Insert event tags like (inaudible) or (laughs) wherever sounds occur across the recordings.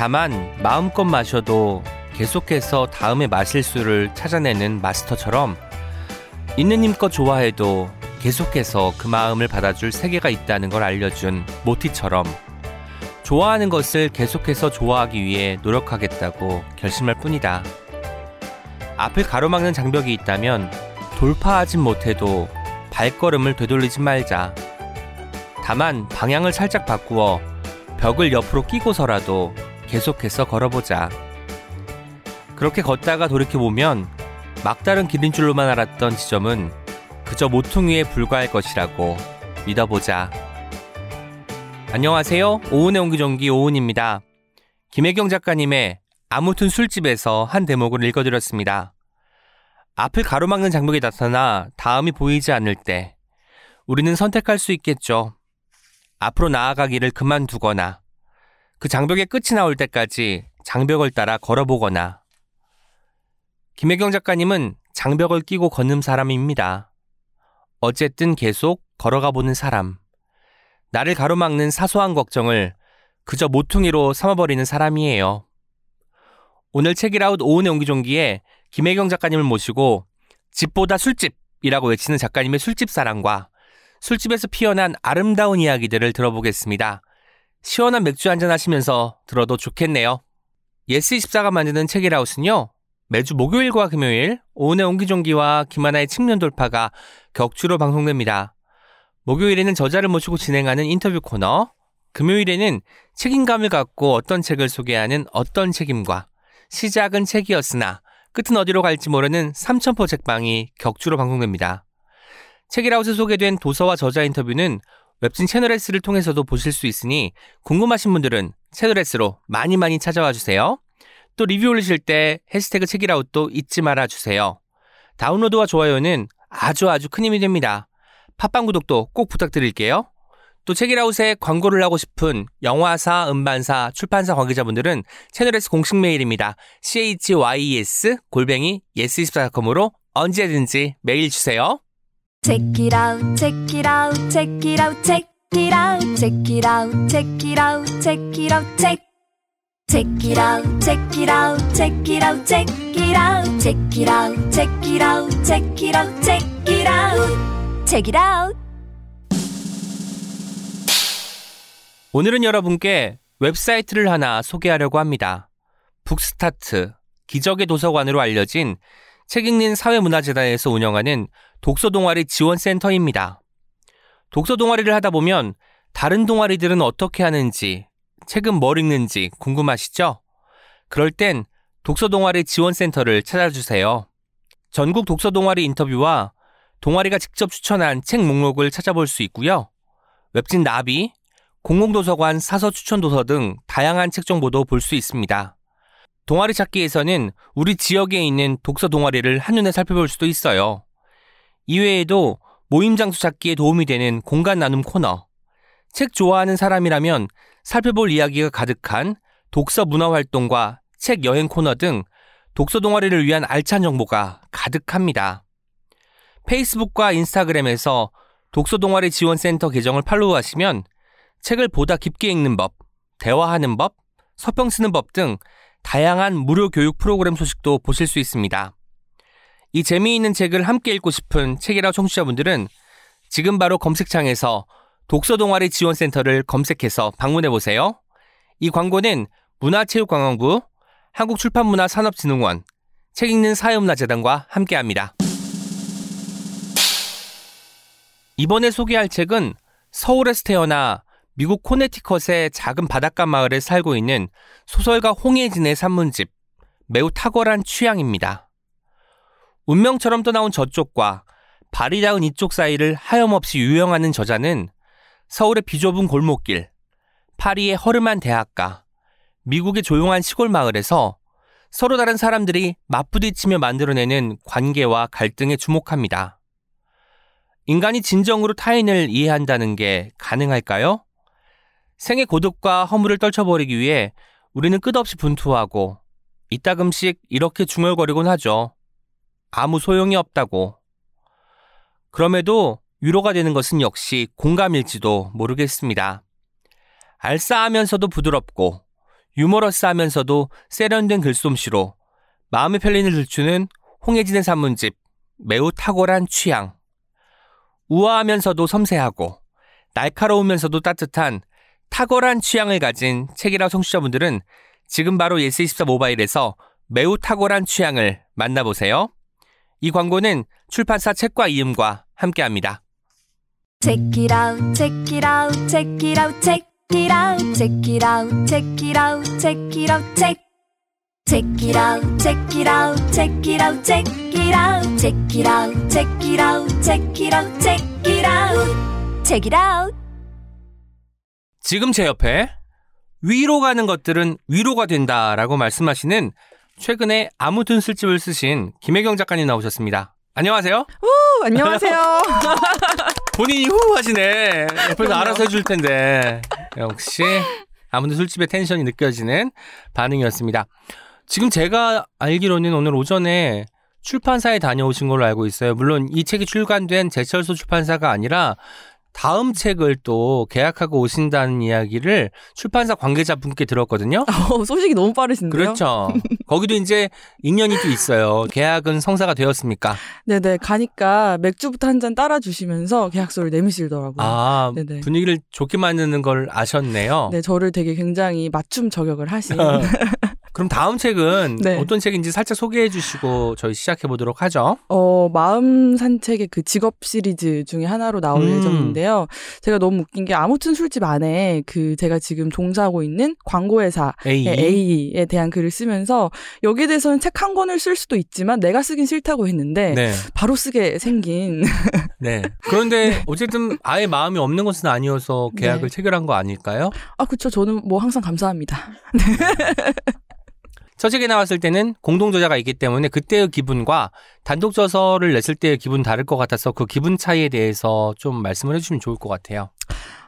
다만 마음껏 마셔도 계속해서 다음에 마실 수를 찾아내는 마스터처럼 있는 힘껏 좋아해도 계속해서 그 마음을 받아줄 세계가 있다는 걸 알려준 모티처럼 좋아하는 것을 계속해서 좋아하기 위해 노력하겠다고 결심할 뿐이다. 앞을 가로막는 장벽이 있다면 돌파하진 못해도 발걸음을 되돌리지 말자. 다만 방향을 살짝 바꾸어 벽을 옆으로 끼고서라도 계속해서 걸어보자. 그렇게 걷다가 돌이켜보면 막다른 길인 줄로만 알았던 지점은 그저 모퉁이에 불과할 것이라고 믿어보자. 안녕하세요. 오은의 옹기종기 오은입니다. 김혜경 작가님의 아무튼 술집에서 한 대목을 읽어드렸습니다. 앞을 가로막는 장벽이 나타나 다음이 보이지 않을 때 우리는 선택할 수 있겠죠. 앞으로 나아가기를 그만두거나 그 장벽의 끝이 나올 때까지 장벽을 따라 걸어보거나 김혜경 작가님은 장벽을 끼고 걷는 사람입니다. 어쨌든 계속 걸어가 보는 사람. 나를 가로막는 사소한 걱정을 그저 모퉁이로 삼아버리는 사람이에요. 오늘 책이라웃 오은의 옹기종기에 김혜경 작가님을 모시고 집보다 술집이라고 외치는 작가님의 술집 사랑과 술집에서 피어난 아름다운 이야기들을 들어보겠습니다. 시원한 맥주 한잔 하시면서 들어도 좋겠네요. 예스24가 만드는 책읽아웃은요. 매주 목요일과 금요일 오은의 옹기종기와 김하나의 측면 돌파가 격주로 방송됩니다. 목요일에는 저자를 모시고 진행하는 인터뷰 코너, 금요일에는 책임감을 갖고 어떤 책을 소개하는 어떤 책임과 시작은 책이었으나 끝은 어디로 갈지 모르는 삼천포 책방이 격주로 방송됩니다. 책이라웃에 소개된 도서와 저자 인터뷰는 웹진 채널S를 통해서도 보실 수 있으니 궁금하신 분들은 채널S로 많이 많이 찾아와 주세요. 또 리뷰 올리실 때 해시태그 책이라웃도 잊지 말아 주세요. 다운로드와 좋아요는 아주 아주 큰 힘이 됩니다. 팟빵 구독도 꼭 부탁드릴게요. 또 책이라웃에 광고를 하고 싶은 영화사, 음반사, 출판사 관계자분들은 채널S 공식 메일입니다. chys 골뱅이 yes24.com으로 언제든지 메일 주세요. Check it out, check it out, check it out, check it out, check it out, check it out, check it out, check. Check it out, check it out, check it out, check it out, check it out, check it out, check it out, check it out, check it out. 오늘은 여러분께 웹사이트를 하나 소개하려고 합니다. 북스타트, 기적의 도서관으로 알려진 책 읽는 사회문화재단에서 운영하는 독서 동아리 지원센터입니다. 독서 동아리를 하다 보면 다른 동아리들은 어떻게 하는지, 책은 뭘 읽는지 궁금하시죠? 그럴 땐 독서 동아리 지원센터를 찾아주세요. 전국 독서 동아리 인터뷰와 동아리가 직접 추천한 책 목록을 찾아볼 수 있고요. 웹진 나비, 공공도서관 사서 추천 도서 등 다양한 책 정보도 볼 수 있습니다. 동아리 찾기에서는 우리 지역에 있는 독서 동아리를 한눈에 살펴볼 수도 있어요. 이외에도 모임 장소 찾기에 도움이 되는 공간 나눔 코너, 책 좋아하는 사람이라면 살펴볼 이야기가 가득한 독서 문화 활동과 책 여행 코너 등 독서 동아리를 위한 알찬 정보가 가득합니다. 페이스북과 인스타그램에서 독서 동아리 지원 센터 계정을 팔로우하시면 책을 보다 깊게 읽는 법, 대화하는 법, 서평 쓰는 법 등 다양한 무료 교육 프로그램 소식도 보실 수 있습니다. 이 재미있는 책을 함께 읽고 싶은 책이라 청취자분들은 지금 바로 검색창에서 독서 동아리 지원센터를 검색해서 방문해 보세요. 이 광고는 문화체육관광부, 한국출판문화산업진흥원, 책 읽는 사회문화재단과 함께합니다. 이번에 소개할 책은 서울에서 태어나 미국 코네티컷의 작은 바닷가 마을에 살고 있는 소설가 홍혜진의 산문집 매우 탁월한 취향입니다. 운명처럼 떠나온 저쪽과 발이 닿은 이쪽 사이를 하염없이 유영하는 저자는 서울의 비좁은 골목길, 파리의 허름한 대학가, 미국의 조용한 시골 마을에서 서로 다른 사람들이 맞부딪히며 만들어내는 관계와 갈등에 주목합니다. 인간이 진정으로 타인을 이해한다는 게 가능할까요? 생의 고독과 허물을 떨쳐버리기 위해 우리는 끝없이 분투하고 이따금씩 이렇게 중얼거리곤 하죠. 아무 소용이 없다고. 그럼에도 위로가 되는 것은 역시 공감일지도 모르겠습니다. 알싸하면서도 부드럽고 유머러스하면서도 세련된 글솜씨로 마음의 편린을 들추는 홍예진의 산문집 매우 탁월한 취향. 우아하면서도 섬세하고 날카로우면서도 따뜻한 탁월한 취향을 가진 책읽아웃 청취자분들은 지금 바로 예스24 모바일에서 매우 탁월한 취향을 만나보세요. 이 광고는 출판사 책과 이음과 함께합니다. Check it out, check it out, check it out, check it out, check it out, check it out, check it out, check. Check it out, check it out, check it out, check it out, check it out, check it out, check it out, check it out, check it out. 지금 제 옆에 위로 가는 것들은 위로가 된다라고 말씀하시는 최근에 아무튼 술집을 쓰신 김혜경 작가님 나오셨습니다. 안녕하세요. 오, 안녕하세요. (laughs) 본인이 후 하시네. 옆에서 알아서 해줄 텐데. 역시 아무튼 술집의 텐션이 느껴지는 반응이었습니다. 지금 제가 알기로는 오늘 오전에 출판사에 다녀오신 걸로 알고 있어요. 물론 이 책이 출간된 제철소 출판사가 아니라 다음 책을 또 계약하고 오신다는 이야기를 출판사 관계자분께 들었거든요. (laughs) 어, 소식이 너무 빠르신데요. 그렇죠. 거기도 이제 인연이 또 있어요. 계약은 성사가 되었습니까? 네네 가니까 맥주부터 한 잔 따라 주시면서 계약서를 내미시더라고요. 아, 네네. 분위기를 좋게 만드는 걸 아셨네요. 네, 저를 되게 굉장히 맞춤 저격을 하신. (laughs) 그럼 다음 책은 네. 어떤 책인지 살짝 소개해 주시고 저희 시작해 보도록 하죠. 어, 마음 산책의 그 직업 시리즈 중에 하나로 나올 음. 예정인데요. 제가 너무 웃긴 게 아무튼 술집 안에 그 제가 지금 종사하고 있는 광고회사 A. 의 A에 대한 글을 쓰면서 여기에 대해서는 책 한 권을 쓸 수도 있지만 내가 쓰긴 싫다고 했는데 네. 바로 쓰게 생긴 (laughs) 네. 그런데 어쨌든 아예 마음이 없는 것은 아니어서 계약을 네. 체결한 거 아닐까요? 아 그쵸 저는 뭐 항상 감사합니다. (laughs) 첫 책에 나왔을 때는 공동 저자가 있기 때문에 그때의 기분과 단독 저서를 냈을 때의 기분 다를 것 같아서 그 기분 차이에 대해서 좀 말씀을 해주시면 좋을 것 같아요.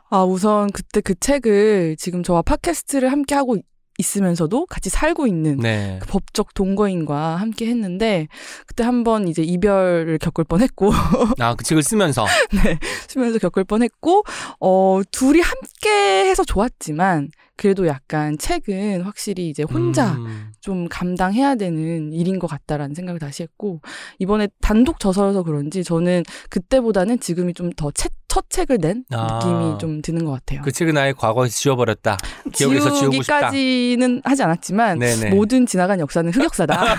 아, 우선 그때 그 책을 지금 저와 팟캐스트를 함께 하고 있으면서도 같이 살고 있는 네. 그 법적 동거인과 함께 했는데 그때 한번 이제 이별을 겪을 뻔했고 (laughs) 아, 그 책을 쓰면서. 네, 쓰면서 겪을 뻔했고 어 둘이 함께 해서 좋았지만 그래도 약간 책은 확실히 이제 혼자 음, 좀 감당해야 되는 일인 것 같다라는 생각을 다시 했고 이번에 단독 저서여서 그런지 저는 그때보다는 지금이 좀 더 첫 책을 낸 아. 느낌이 좀 드는 것 같아요. 그 책은 아예 과거에서 지워버렸다. 기억에서 지우고 싶다. 지우기까지는 하지 않았지만 네네. 모든 지나간 역사는 흑역사다.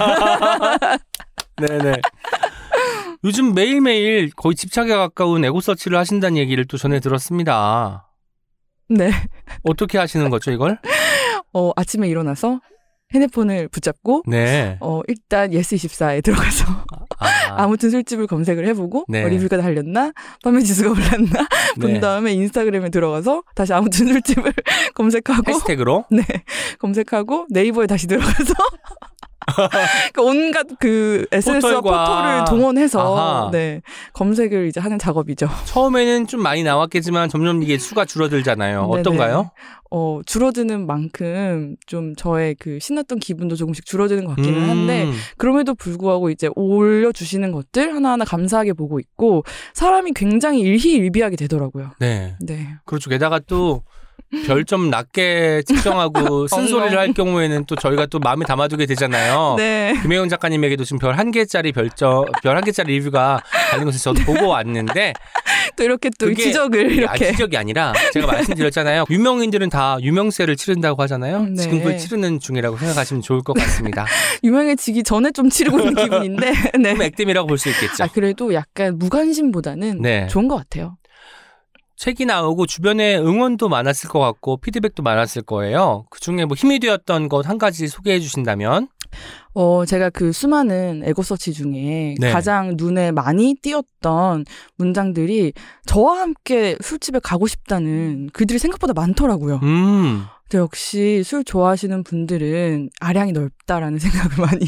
(laughs) 네네. 요즘 매일매일 거의 집착에 가까운 ego search를 하신다는 얘기를 또 전해 들었습니다. 네. 어떻게 하시는 거죠, 이걸? 어, 아침에 일어나서 핸드폰을 붙잡고 네. 어, 일단 예스24에 들어가서 아, (laughs) 아무튼 술집을 검색을 해보고 네. 어, 리뷰가 달렸나 판매 지수가 올랐나 본 네. 다음에 인스타그램에 들어가서 다시 아무튼 술집을 (laughs) 검색하고 해시태그로? 네 검색하고 네이버에 다시 들어가서 (laughs) 그 온갖 그 SNS와 포털과- 포털을 동원해서. 네 검색을 이제 하는 작업이죠. 처음에는 좀 많이 나왔겠지만 점점 이게 수가 줄어들잖아요. 네네. 어떤가요? 어 줄어드는 만큼 좀 저의 그 신났던 기분도 조금씩 줄어드는 것 같기는 한데 음, 그럼에도 불구하고 이제 올려주시는 것들 하나하나 감사하게 보고 있고 사람이 굉장히 일희일비하게 되더라고요. 네. 네. 그렇죠. 게다가 또 별좀 낮게 측정하고 (laughs) 쓴소리를 할 경우에는 또 저희가 또 마음에 담아두게 되잖아요. 네. 김혜영 작가님에게도 지금 별 한 개짜리 별점, 별 한 개짜리 리뷰가 달린 것을 저도 보고 왔는데 (laughs) 또 이렇게 또 그게- 지적을 아, 이렇게 지적이 아니라 제가 말씀드렸잖아요. 유명인들은 다 유명세를 치른다고 하잖아요. 네. 지금 그걸 치르는 중이라고 생각하시면 좋을 것 같습니다. (laughs) 유명해지기 전에 좀 치르고 있는 기분인데 네. 그럼 액땜이라고 볼 수 있겠죠. 아 그래도 약간 무관심보다는 네. 좋은 것 같아요. 책이 나오고 주변에 응원도 많았을 것 같고 피드백도 많았을 거예요. 그 중에 뭐 힘이 되었던 것 한 가지 소개해 주신다면? 어, 제가 그 수많은 에고서치 중에 네. 가장 눈에 많이 띄었던 문장들이 저와 함께 술집에 가고 싶다는 글들이 생각보다 많더라고요. 음. 역시 술 좋아하시는 분들은 아량이 넓다라는 (laughs) 생각을 많이.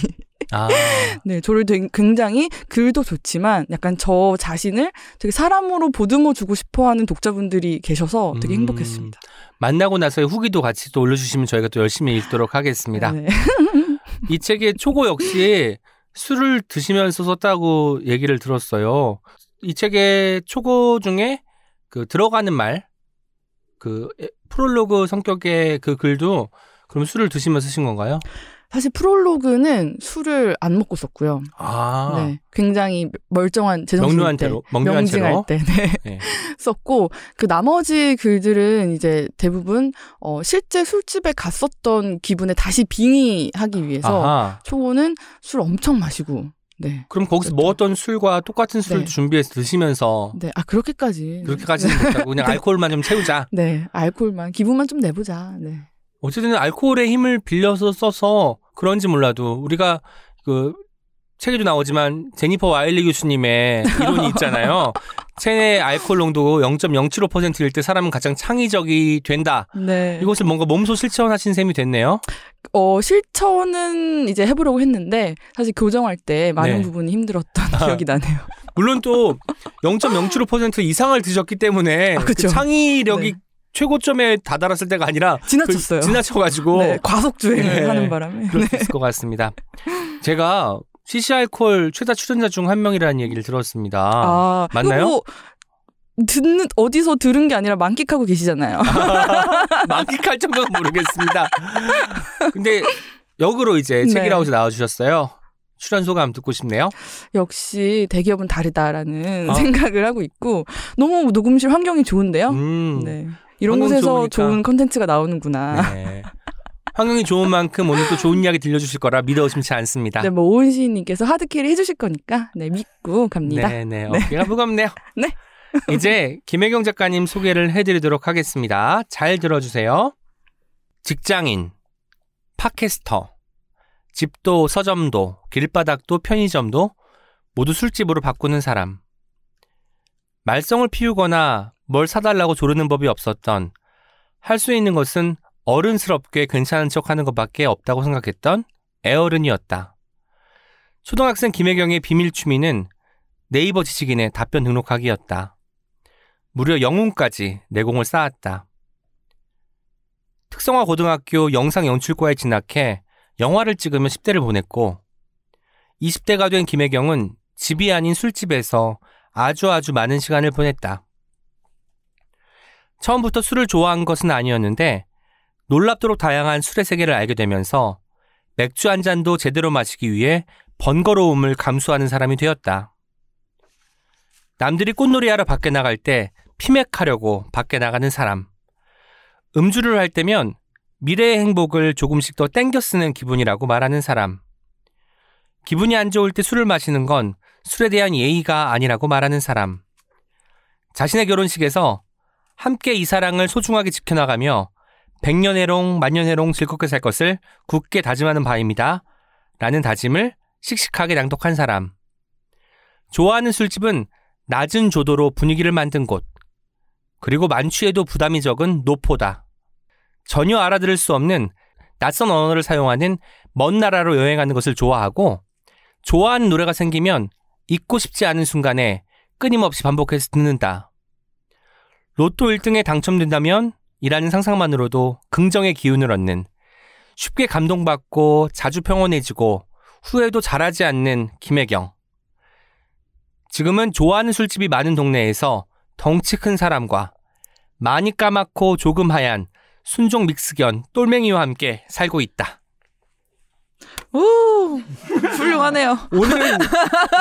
아. (laughs) 네, 저를 굉장히 글도 좋지만 약간 저 자신을 되게 사람으로 보듬어 주고 싶어 하는 독자분들이 계셔서 되게 음. 행복했습니다. 만나고 나서의 후기도 같이 또 올려주시면 저희가 또 열심히 읽도록 하겠습니다. 네. (laughs) 이 책의 초고 역시 술을 드시면서 썼다고 얘기를 들었어요. 이 책의 초고 중에 그 들어가는 말, 그 프롤로그 성격의 그 글도 그럼 술을 드시면서 쓰신 건가요? 사실 프롤로그는 술을 안 먹고 썼고요. 아. 네, 굉장히 멀쩡한 제정신 명료한 때, 채로, 명료한 명징할 채로. 때 네. 네. (laughs) 썼고 그 나머지 글들은 이제 대부분 어, 실제 술집에 갔었던 기분에 다시 빙의하기 위해서 아하. 초고는 술 엄청 마시고 네. 그럼 거기서 그렇죠. 먹었던 술과 똑같은 술을 네. 준비해서 드시면서 네. 아 그렇게까지 그렇게까지는 못하고 그냥 (laughs) 알코올만 좀 채우자. 네. 알코올만 기분만 좀 내보자. 네. 어쨌든 알코올의 힘을 빌려서 써서 그런지 몰라도 우리가 그 책에도 나오지만 제니퍼 와일리 교수님의 이론이 있잖아요. (laughs) 체내 알코올 농도 0.075%일 때 사람은 가장 창의적이 된다. 네. 이것을 뭔가 몸소 실천하신 셈이 됐네요. 어, 실천은 이제 해보려고 했는데, 사실 교정할 때 많은 네. 부분이 힘들었던 기억이 나네요. 물론 또 0.075% 이상을 드셨기 때문에 아, 그. 창의력이 네. 최고점에 다다랐을 때가 아니라 지나쳤어요. 그 지나쳐가지고 (laughs) 네, 과속 주행을 네. 하는 바람에. 그랬을 것 같습니다. 제가 CC 알콜 최다 출연자 중 한 명이라는 얘기를 들었습니다. 아, 맞나요? 뭐 듣는, 어디서 들은 게 아니라 만끽하고 계시잖아요. (laughs) 만끽할 정도는 모르겠습니다. 근데 역으로 이제 네. 책이라우즈 나와주셨어요. 출연 소감 듣고 싶네요. 역시 대기업은 다르다라는 아. 생각을 하고 있고, 너무 녹음실 환경이 좋은데요? 음, 네. 이런 곳에서 좋으니까. 좋은 컨텐츠가 나오는구나. 네. 환경이 좋은 만큼 오늘 또 좋은 이야기 들려주실 거라 믿어 의심치 않습니다. 네, 뭐 오은 시인님께서 하드캐리 해주실 거니까 네 믿고 갑니다. 네 네. 어깨가 무겁네요. (laughs) 네. 이제 김혜경 작가님 소개를 해드리도록 하겠습니다. 잘 들어주세요. 직장인, 팟캐스터, 집도 서점도, 길바닥도 편의점도 모두 술집으로 바꾸는 사람. 말썽을 피우거나 뭘 사달라고 조르는 법이 없었던 할 수 있는 것은 어른스럽게 괜찮은 척 하는 것밖에 없다고 생각했던 애어른이었다. 초등학생 김혜경의 비밀 취미는 네이버 지식인의 답변 등록하기였다. 무려 영웅까지 내공을 쌓았다. 특성화 고등학교 영상 연출과에 진학해 영화를 찍으며 10대를 보냈고 20대가 된 김혜경은 집이 아닌 술집에서 아주 아주 많은 시간을 보냈다. 처음부터 술을 좋아한 것은 아니었는데 놀랍도록 다양한 술의 세계를 알게 되면서 맥주 한 잔도 제대로 마시기 위해 번거로움을 감수하는 사람이 되었다. 남들이 꽃놀이하러 밖에 나갈 때 피맥하려고 밖에 나가는 사람. 음주를 할 때면 미래의 행복을 조금씩 더 땡겨 쓰는 기분이라고 말하는 사람. 기분이 안 좋을 때 술을 마시는 건 술에 대한 예의가 아니라고 말하는 사람. 자신의 결혼식에서 함께 이 사랑을 소중하게 지켜나가며 백년해롱 만년해롱 즐겁게 살 것을 굳게 다짐하는 바입니다. 라는 다짐을 씩씩하게 낭독한 사람. 좋아하는 술집은 낮은 조도로 분위기를 만든 곳. 그리고 만취에도 부담이 적은 노포다. 전혀 알아들을 수 없는 낯선 언어를 사용하는 먼 나라로 여행하는 것을 좋아하고 좋아하는 노래가 생기면 잊고 싶지 않은 순간에 끊임없이 반복해서 듣는다. 로또 1등에 당첨된다면 이라는 상상만으로도 긍정의 기운을 얻는 쉽게 감동받고 자주 평온해지고 후회도 잘하지 않는 김혜경. 지금은 좋아하는 술집이 많은 동네에서 덩치 큰 사람과 많이 까맣고 조금 하얀 순종 믹스견 똘맹이와 함께 살고 있다. 오, 훌륭하네요. 오늘은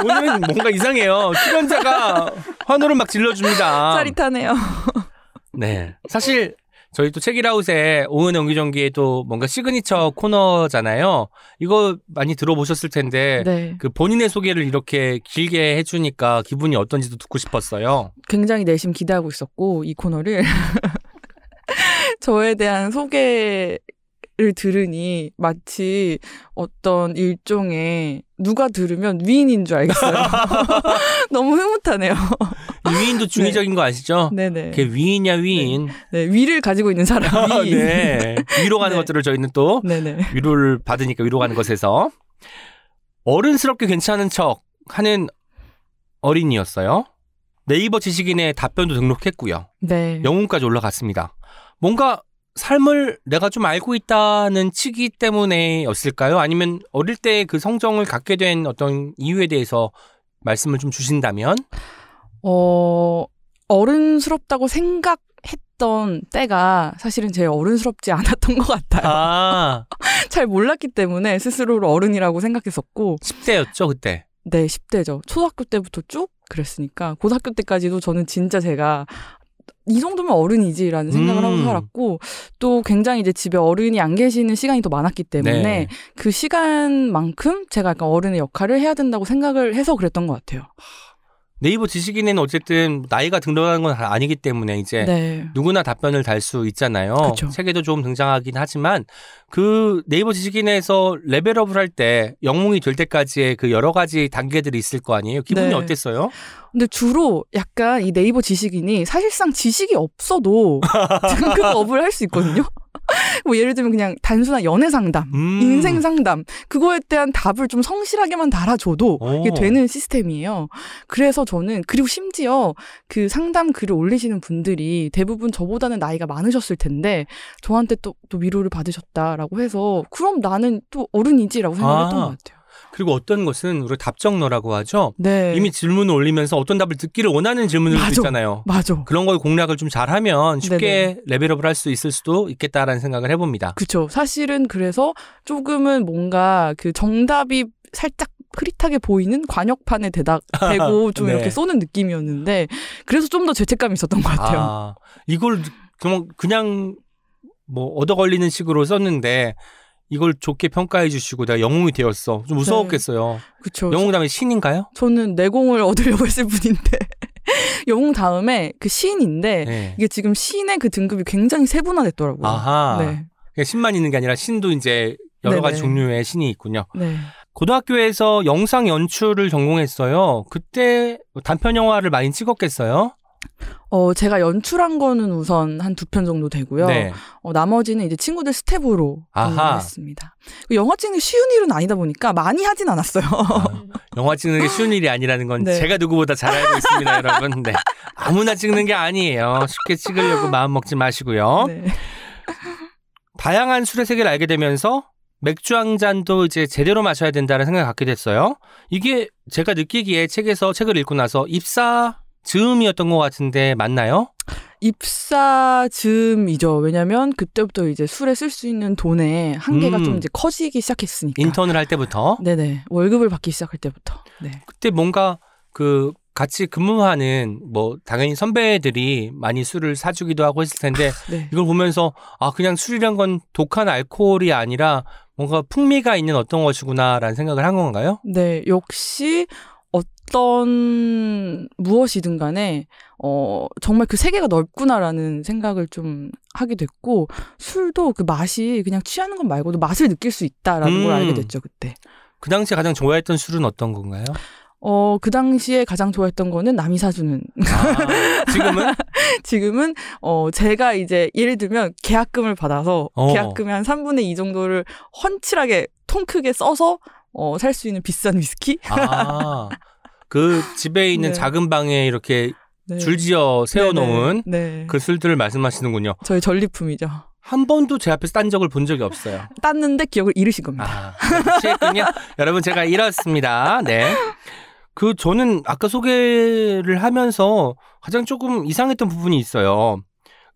오늘은 뭔가 이상해요. 출연자가 환호를 막 질러줍니다. 짜릿하네요. 네. 사실 저희 또 책읽아웃에 오은의 옹기종기에 또 뭔가 시그니처 코너잖아요. 이거 많이 들어보셨을 텐데 네, 그 본인의 소개를 이렇게 길게 해주니까 기분이 어떤지도 듣고 싶었어요. 굉장히 내심 기대하고 있었고 이 코너를 (laughs) 저에 대한 소개 를 들으니 마치 어떤 일종의 누가 들으면 위인인 줄 알겠어요. (laughs) (laughs) 너무 흐뭇하네요. 이 위인도 중의적인 거 아시죠? 네네. 그게 위인이야 위인. 네, 위를 가지고 있는 사람이. 네. 위로 가는 네. 것들을 저희는 또 네네. 위로를 받으니까 위로 가는 것에서 어른스럽게 괜찮은 척 하는 어린이였어요. 네이버 지식인의 답변도 등록했고요. 네. 영웅까지 올라갔습니다. 뭔가 삶을 내가 좀 알고 있다는 치기 때문에였을까요? 아니면 어릴 때 그 성정을 갖게 된 어떤 이유에 대해서 말씀을 좀 주신다면? 어, 어른스럽다고 생각했던 했던 때가 사실은 제일 어른스럽지 않았던 것 같아요. 아, (laughs) 잘 몰랐기 때문에 스스로를 어른이라고 생각했었고, 10대였죠, 그때. 네, 10대죠. 초등학교 때부터 쭉 그랬으니까, 고등학교 때까지도 저는 진짜 제가 이 정도면 어른이지라는 생각을 음. 하고 살았고, 또 굉장히 이제 집에 어른이 안 계시는 시간이 더 많았기 때문에, 네. 그 시간만큼 제가 약간 어른의 역할을 해야 된다고 생각을 해서 그랬던 것 같아요. 네이버 지식인에는 어쨌든 나이가 등록하는 건 아니기 때문에 이제 네. 누구나 답변을 달 수 있잖아요. 그쵸. 책에도 좀 등장하긴 하지만 그 네이버 지식인에서 레벨업을 할 때 영웅이 될 때까지의 그 여러 가지 단계들이 있을 거 아니에요. 기분이 네. 어땠어요? 근데 주로 약간 이 네이버 지식인이 사실상 지식이 없어도 (laughs) 등급업을 할 수 있거든요. 뭐 예를 들면 그냥 단순한 연애 상담, 음. 인생 상담, 그거에 대한 답을 좀 성실하게만 달아줘도 오. 이게 되는 시스템이에요. 그래서 저는, 그리고 심지어 그 상담 글을 올리시는 분들이 대부분 저보다는 나이가 많으셨을 텐데, 저한테 또, 또 위로를 받으셨다라고 해서, 그럼 나는 또 어른이지라고 생각했던 아. 것 같아요. 그리고 어떤 것은 우리 답정너라고 하죠. 네. 이미 질문을 올리면서 어떤 답을 듣기를 원하는 질문들도 맞아. 있잖아요. 맞아. 그런 걸 공략을 좀 잘하면 쉽게 레벨업을 할 수 있을 수도 있겠다라는 생각을 해봅니다. 그쵸. 사실은 그래서 조금은 뭔가 그 정답이 살짝 흐릿하게 보이는 관역판에 대다 대고 (laughs) 좀 네. 이렇게 쏘는 느낌이었는데 그래서 좀 더 죄책감이 있었던 것 같아요. 아, 이걸 그냥, 그냥 뭐 얻어 걸리는 식으로 썼는데 이걸 좋게 평가해 주시고 내가 영웅이 되었어. 좀 무서웠겠어요. 그쵸. 영웅 다음에 신인가요? 저는 내공을 얻으려고 했을 뿐인데 (laughs) 영웅 다음에 그 시인인데 네. 이게 지금 시인의 그 등급이 굉장히 세분화됐더라고요. 아하. 네. 그냥 신만 있는 게 아니라 신도 이제 여러 가지 네네. 종류의 신이 있군요. 네. 고등학교에서 영상 연출을 전공했어요. 그때 단편 영화를 많이 찍었겠어요? 어, 제가 연출한 거는 우선 한 두 편 정도 되고요. 네. 어, 나머지는 이제 친구들 스텝으로. 했습니다. 영화 찍는 게 쉬운 일은 아니다 보니까 많이 하진 않았어요. 아, 영화 찍는 게 쉬운 일이 아니라는 건 (laughs) 네. 제가 누구보다 잘 알고 있습니다, 여러분. 네. 아무나 찍는 게 아니에요. 쉽게 찍으려고 마음 먹지 마시고요. 네. 다양한 술의 세계를 알게 되면서 맥주 한 잔도 이제 제대로 마셔야 된다는 생각을 갖게 됐어요. 이게 제가 느끼기에 책에서 책을 읽고 나서 입사 즈음이었던 것 같은데 맞나요? 입사 즈음이죠. 왜냐면 그때부터 이제 술에 쓸 수 있는 돈의 한계가 음. 좀 이제 커지기 시작했으니까. 인턴을 할 때부터 네네. 월급을 받기 시작할 때부터. 네. 그때 뭔가 그 같이 근무하는 뭐 당연히 선배들이 많이 술을 사주기도 하고 했을 텐데 네. 이걸 보면서 아 그냥 술이란 건 독한 알코올이 아니라 뭔가 풍미가 있는 어떤 것이구나라는 생각을 한 건가요? 네. 역시 어떤 무엇이든 간에 어 정말 그 세계가 넓구나라는 생각을 좀 하게 됐고 술도 그 맛이 그냥 취하는 것 말고도 맛을 느낄 수 있다라는 음. 걸 알게 됐죠 그때. 그 당시에 가장 좋아했던 술은 어떤 건가요? 어 그 당시에 가장 좋아했던 거는 남이 사주는 아, 지금은 (laughs) 지금은 어 제가 이제 예를 들면 계약금을 받아서 어. 계약금의 한 3분의 2 정도를 헌칠하게 통 크게 써서 어 살 수 있는 비싼 위스키? 아, 그 집에 있는 (laughs) 네. 작은 방에 이렇게 네. 줄지어 세워놓은 네, 네. 그 술들을 말씀하시는군요. 저희 전리품이죠. 한 번도 제 앞에서 딴 적을 본 적이 없어요. (laughs) 땄는데 기억을 잃으신 겁니다. 아, 네, 취했군요. (laughs) 여러분 제가 잃었습니다. 네. 그 저는 아까 소개를 하면서 가장 조금 이상했던 부분이 있어요.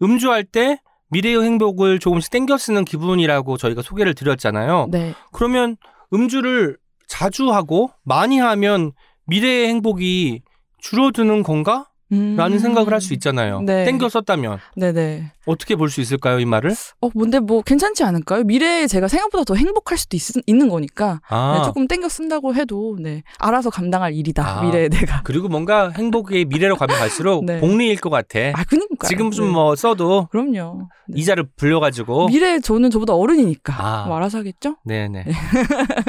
음주할 때 미래의 행복을 조금씩 땡겨 쓰는 기분이라고 저희가 소개를 드렸잖아요. 네. 그러면 음주를 자주 하고 많이 하면 미래의 행복이 줄어드는 건가? 음. 라는 생각을 할 수 있잖아요. 네. 땡겨 썼다면 네네. 어떻게 볼 수 있을까요, 이 말을? 어, 뭔데 뭐 괜찮지 않을까요? 미래에 제가 생각보다 더 행복할 수도 있, 있는 거니까 아, 네, 조금 땡겨 쓴다고 해도 네 알아서 감당할 일이다. 아. 미래에 내가. 그리고 뭔가 행복의 미래로 가면 갈수록 (laughs) 네. 복리일 것 같아. 아 그니까. 지금 좀 뭐 써도 그럼요. 네. 이자를 불려가지고 미래에 저는 저보다 어른이니까 아. 뭐 알아서 하겠죠? 네네. (laughs)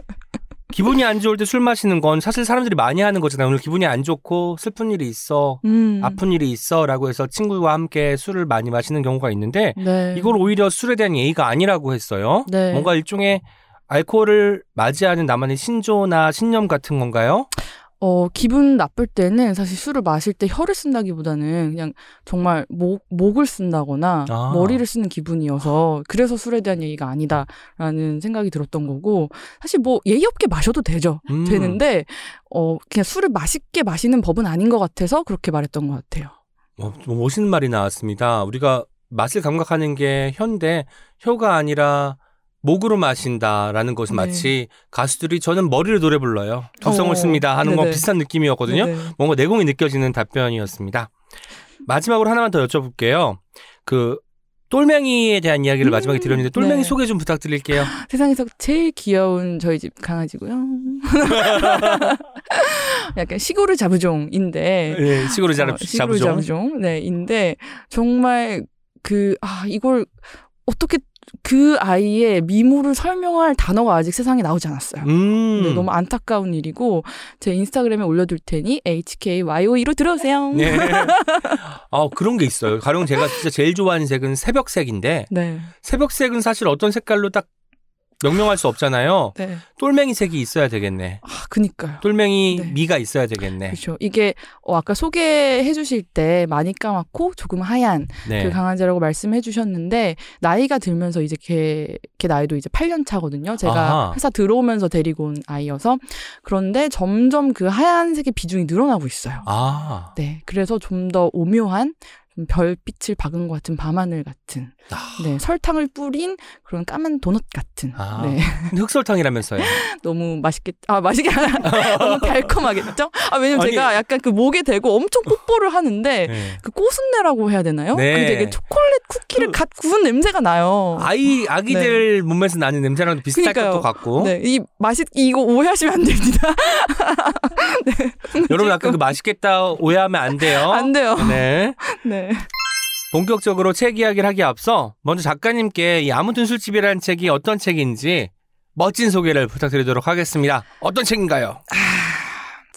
기분이 안 좋을 때 술 마시는 건 사실 사람들이 많이 하는 거잖아요. 오늘 기분이 안 좋고 슬픈 일이 있어, 음. 아픈 일이 있어라고 해서 친구와 함께 술을 많이 마시는 경우가 있는데 네. 이걸 오히려 술에 대한 예의가 아니라고 했어요. 네. 뭔가 일종의 알코올을 맞이하는 나만의 신조나 신념 같은 건가요? 어, 기분 나쁠 때는 사실 술을 마실 때 혀를 쓴다기보다는 그냥 정말 목, 목을 쓴다거나 아. 머리를 쓰는 기분이어서 그래서 술에 대한 얘기가 아니다라는 생각이 들었던 거고 사실 뭐 예의 없게 마셔도 되죠. 음. 되는데 어, 그냥 술을 맛있게 마시는 법은 아닌 것 같아서 그렇게 말했던 것 같아요. 어, 좀 멋있는 말이 나왔습니다. 우리가 맛을 감각하는 게 혀인데 혀가 아니라 목으로 마신다라는 것은 네. 마치 가수들이 저는 머리를 노래 불러요. 두성을 어, 씁니다 하는 건 네네. 비슷한 느낌이었거든요. 네네. 뭔가 내공이 느껴지는 답변이었습니다. 마지막으로 하나만 더 여쭤볼게요. 그 똘맹이에 대한 이야기를 음, 마지막에 드렸는데 똘맹이 네. 소개 좀 부탁드릴게요. (laughs) 세상에서 제일 귀여운 저희 집 강아지고요. (laughs) 약간 시골의 자부종인데 네, 시골의 자부, 어, 시골의 자부종. 자부종. 네, 인데 정말 그 아 이걸 어떻게 그 아이의 미모를 설명할 단어가 아직 세상에 나오지 않았어요. 음. 네, 너무 안타까운 일이고 제 인스타그램에 올려둘 테니 HKYOE로 들어오세요. 네. (laughs) 아, 그런 게 있어요. 가령 제가 진짜 제일 좋아하는 색은 새벽색인데 네, 새벽색은 사실 어떤 색깔로 딱 명명할 수 없잖아요. 네. 똘맹이 색이 있어야 되겠네. 아, 그니까요. 똘맹이 네. 미가 있어야 되겠네. 그렇죠. 이게 어, 아까 소개해 주실 때 많이 까맣고 조금 하얀 네. 그 강아지라고 말씀해 주셨는데 나이가 들면서 이제 걔, 걔 나이도 이제 8년 차거든요. 제가 아하. 회사 들어오면서 데리고 온 아이여서 그런데 점점 그 하얀색의 비중이 늘어나고 있어요. 아. 네. 그래서 좀 더 오묘한 좀 별빛을 박은 것 같은 밤하늘 같은 아. 네 설탕을 뿌린 그런 까만 도넛 같은 아. 네 흑설탕이라면서요. (laughs) 너무 맛있겠 아 맛있게 (laughs) 너무 달콤하겠죠 아 왜냐면 아니. 제가 약간 그 목에 대고 엄청 뽀뽀를 하는데 네. 그 꽃순내라고 해야 되나요? 네. 그 되게 초콜릿 쿠키를 그- 갓 구운 냄새가 나요. 아이 아기들 몸에서 나는 냄새랑 비슷할 그러니까요. 것도 같고. 네, 이 맛이 이거 오해하시면 안 됩니다. (laughs) 여러분 아까 그 맛있겠다 오해하면 안 돼요. 안 돼요. 네. 네. (laughs) 본격적으로 책 이야기를 하기 앞서 먼저 작가님께 이 아무튼 술집이라는 책이 어떤 책인지 멋진 소개를 부탁드리도록 하겠습니다. 어떤 책인가요?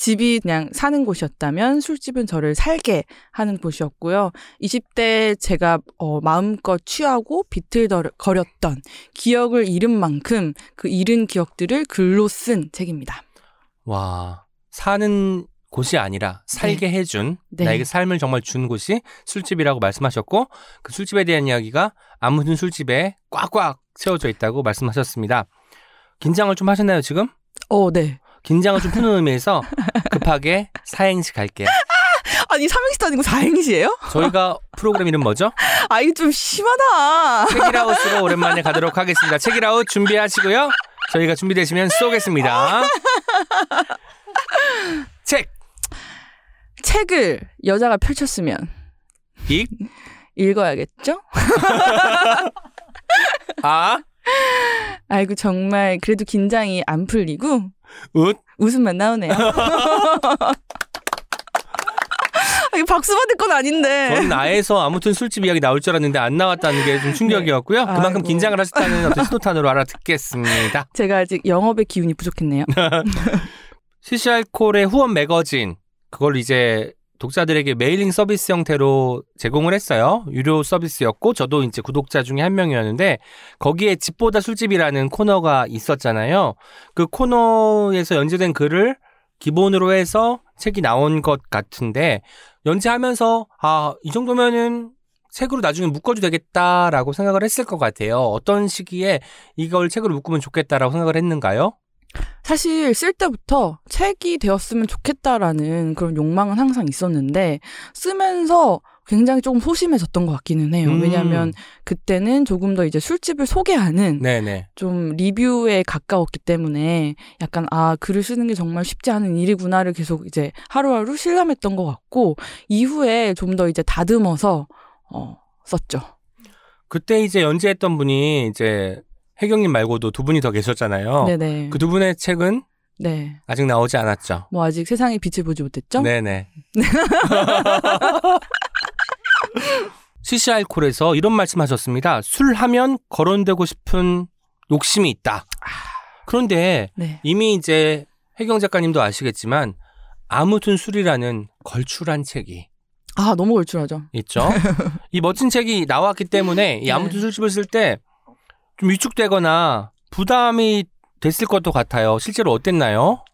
집이 그냥 사는 곳이었다면 술집은 저를 살게 하는 곳이었고요. 20대 제가 어, 마음껏 취하고 비틀거렸던 기억을 잃은 만큼 그 잃은 기억들을 글로 쓴 책입니다. 와, 사는 곳이 아니라 살게 해준 네. 나에게 삶을 정말 준 곳이 술집이라고 말씀하셨고 그 술집에 대한 이야기가 아무튼 술집에 꽉꽉 채워져 있다고 말씀하셨습니다. 긴장을 좀 하셨나요 지금? 어, 네. 긴장을 좀 푸는 의미에서 급하게 사행시 갈게요. (laughs) 아니 삼행시도 아니고 사행시예요? 저희가 프로그램 이름 뭐죠? 아 이거 좀 심하다. 책이라웃으로 오랜만에 가도록 하겠습니다. 책이라웃 준비하시고요. 저희가 준비되시면 쏘겠습니다. (laughs) 책, 책을 여자가 펼쳤으면 익, 읽어야겠죠? (laughs) 아, 아이고 정말 그래도 긴장이 안 풀리고 웃, 웃음만 나오네요. (laughs) 아, 이거 박수 받을 건 아닌데. 전 나에서 아무튼 술집 이야기 나올 줄 알았는데 안 나왔다는 게 좀 충격이었고요. 네. 그만큼. 긴장을 하셨다는 어떤 (laughs) 신호탄으로 알아듣겠습니다. 제가 아직 영업의 기운이 부족했네요. 시시알콜의 후원 매거진 그걸 이제 독자들에게 mailing 서비스 형태로 제공을 했어요. 유료 서비스였고 저도 이제 구독자 중에 한 명이었는데 거기에 집보다 술집이라는 코너가 있었잖아요. 그 코너에서 연재된 글을 기본으로 해서 책이 나온 것 같은데 연재하면서 아, 이 정도면은 책으로 나중에 묶어도 되겠다라고 생각을 했을 것 같아요. 어떤 시기에 이걸 책으로 묶으면 좋겠다라고 생각을 했는가요? 사실 쓸 때부터 책이 되었으면 좋겠다라는 그런 욕망은 항상 있었는데 쓰면서 굉장히 조금 소심해졌던 것 같기는 해요. 음. 왜냐하면 그때는 조금 더 이제 술집을 소개하는 네네. 좀 리뷰에 가까웠기 때문에 약간 아 글을 쓰는 게 정말 쉽지 않은 일이구나를 계속 이제 하루하루 실감했던 것 같고 이후에 좀 더 이제 다듬어서 어 썼죠. 그때 이제 연재했던 분이 이제 혜경님 말고도 두 분이 더 계셨잖아요. 네네. 그 두 분의 책은 네. 아직 나오지 않았죠. 뭐 아직 세상의 빛을 보지 못했죠? 네네. (laughs) CCR 콜에서 이런 말씀하셨습니다. 술 하면 거론되고 싶은 욕심이 있다. 그런데 네. 이미 이제 혜경 작가님도 아시겠지만 아무튼 술이라는 걸출한 책이 아 너무 걸출하죠. 있죠. 이 멋진 책이 나왔기 때문에 이 아무튼 네. 술집을 쓸 때 좀 위축되거나 부담이 됐을 것도 같아요. 실제로 어땠나요?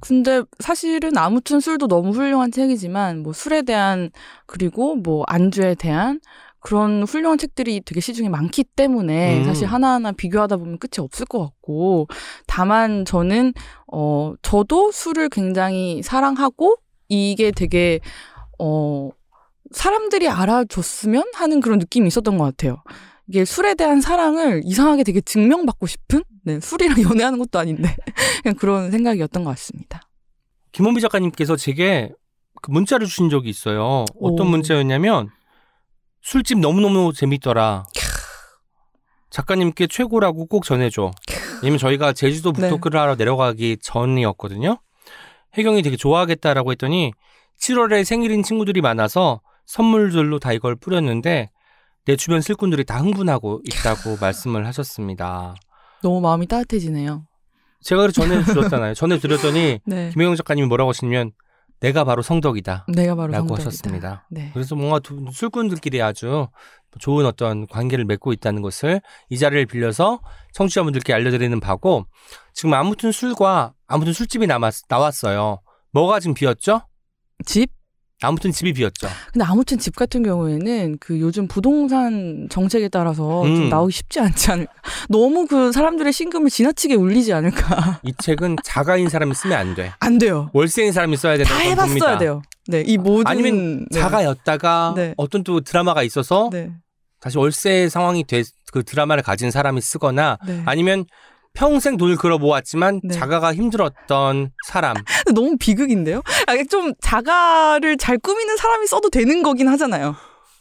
근데 사실은 아무튼 술도 너무 훌륭한 책이지만 뭐 술에 대한 그리고 뭐 안주에 대한 그런 훌륭한 책들이 되게 시중에 많기 때문에 음. 사실 하나하나 비교하다 보면 끝이 없을 것 같고 다만 저는 어 저도 술을 굉장히 사랑하고 이게 되게 어 사람들이 알아줬으면 하는 그런 느낌이 있었던 것 같아요. 이게 술에 대한 사랑을 이상하게 되게 증명받고 싶은 네, 술이랑 (laughs) 연애하는 것도 아닌데 그냥 그런 생각이었던 것 같습니다. 김원비 작가님께서 제게 그 문자를 주신 적이 있어요. 어떤 오. 문자였냐면 술집 너무너무 재밌더라. 작가님께 최고라고 꼭 전해줘. 왜냐면 저희가 제주도 네. 북토크를 하러 내려가기 전이었거든요. 혜경이 되게 좋아하겠다라고 했더니 7월에 생일인 친구들이 많아서 선물들로 다 이걸 뿌렸는데 내 주변 슬꾼들이 다 흥분하고 있다고 (laughs) 말씀을 하셨습니다. 너무 마음이 따뜻해지네요. 제가 그래서 전해드렸잖아요. 전해드렸더니 (laughs) 네. 김혜경 작가님이 뭐라고 하시냐면 내가 바로 성덕이다. 내가 바로 라고 성덕이다. 하셨습니다. 네. 그래서 뭔가 두- 술꾼들끼리 아주 좋은 어떤 관계를 맺고 있다는 것을 이 자리를 빌려서 청취자분들께 알려드리는 바고 지금 아무튼 술과 아무튼 술집이 남았, 나왔어요. 뭐가 지금 비었죠? 집? 아무튼 집이 비었죠. 근데 아무튼 집 같은 경우에는 그 요즘 부동산 정책에 따라서 음. 좀 나오기 쉽지 않지 않을까. (laughs) 너무 그 사람들의 신금을 지나치게 울리지 않을까. 이 책은 자가인 사람이 쓰면 안 돼. 안 돼요. 월세인 사람이 써야 다 된다고 해봤어야 봅니다. 돼요. 네, 이 모든 아니면 네. 자가였다가 네. 어떤 또 드라마가 있어서 네, 다시 월세 상황이 돼 그 드라마를 가진 사람이 쓰거나 네. 아니면 평생 돈을 끌어 모았지만 네. 자가가 힘들었던 사람 너무 비극인데요? 아, 좀 자가를 잘 꾸미는 사람이 써도 되는 거긴 하잖아요.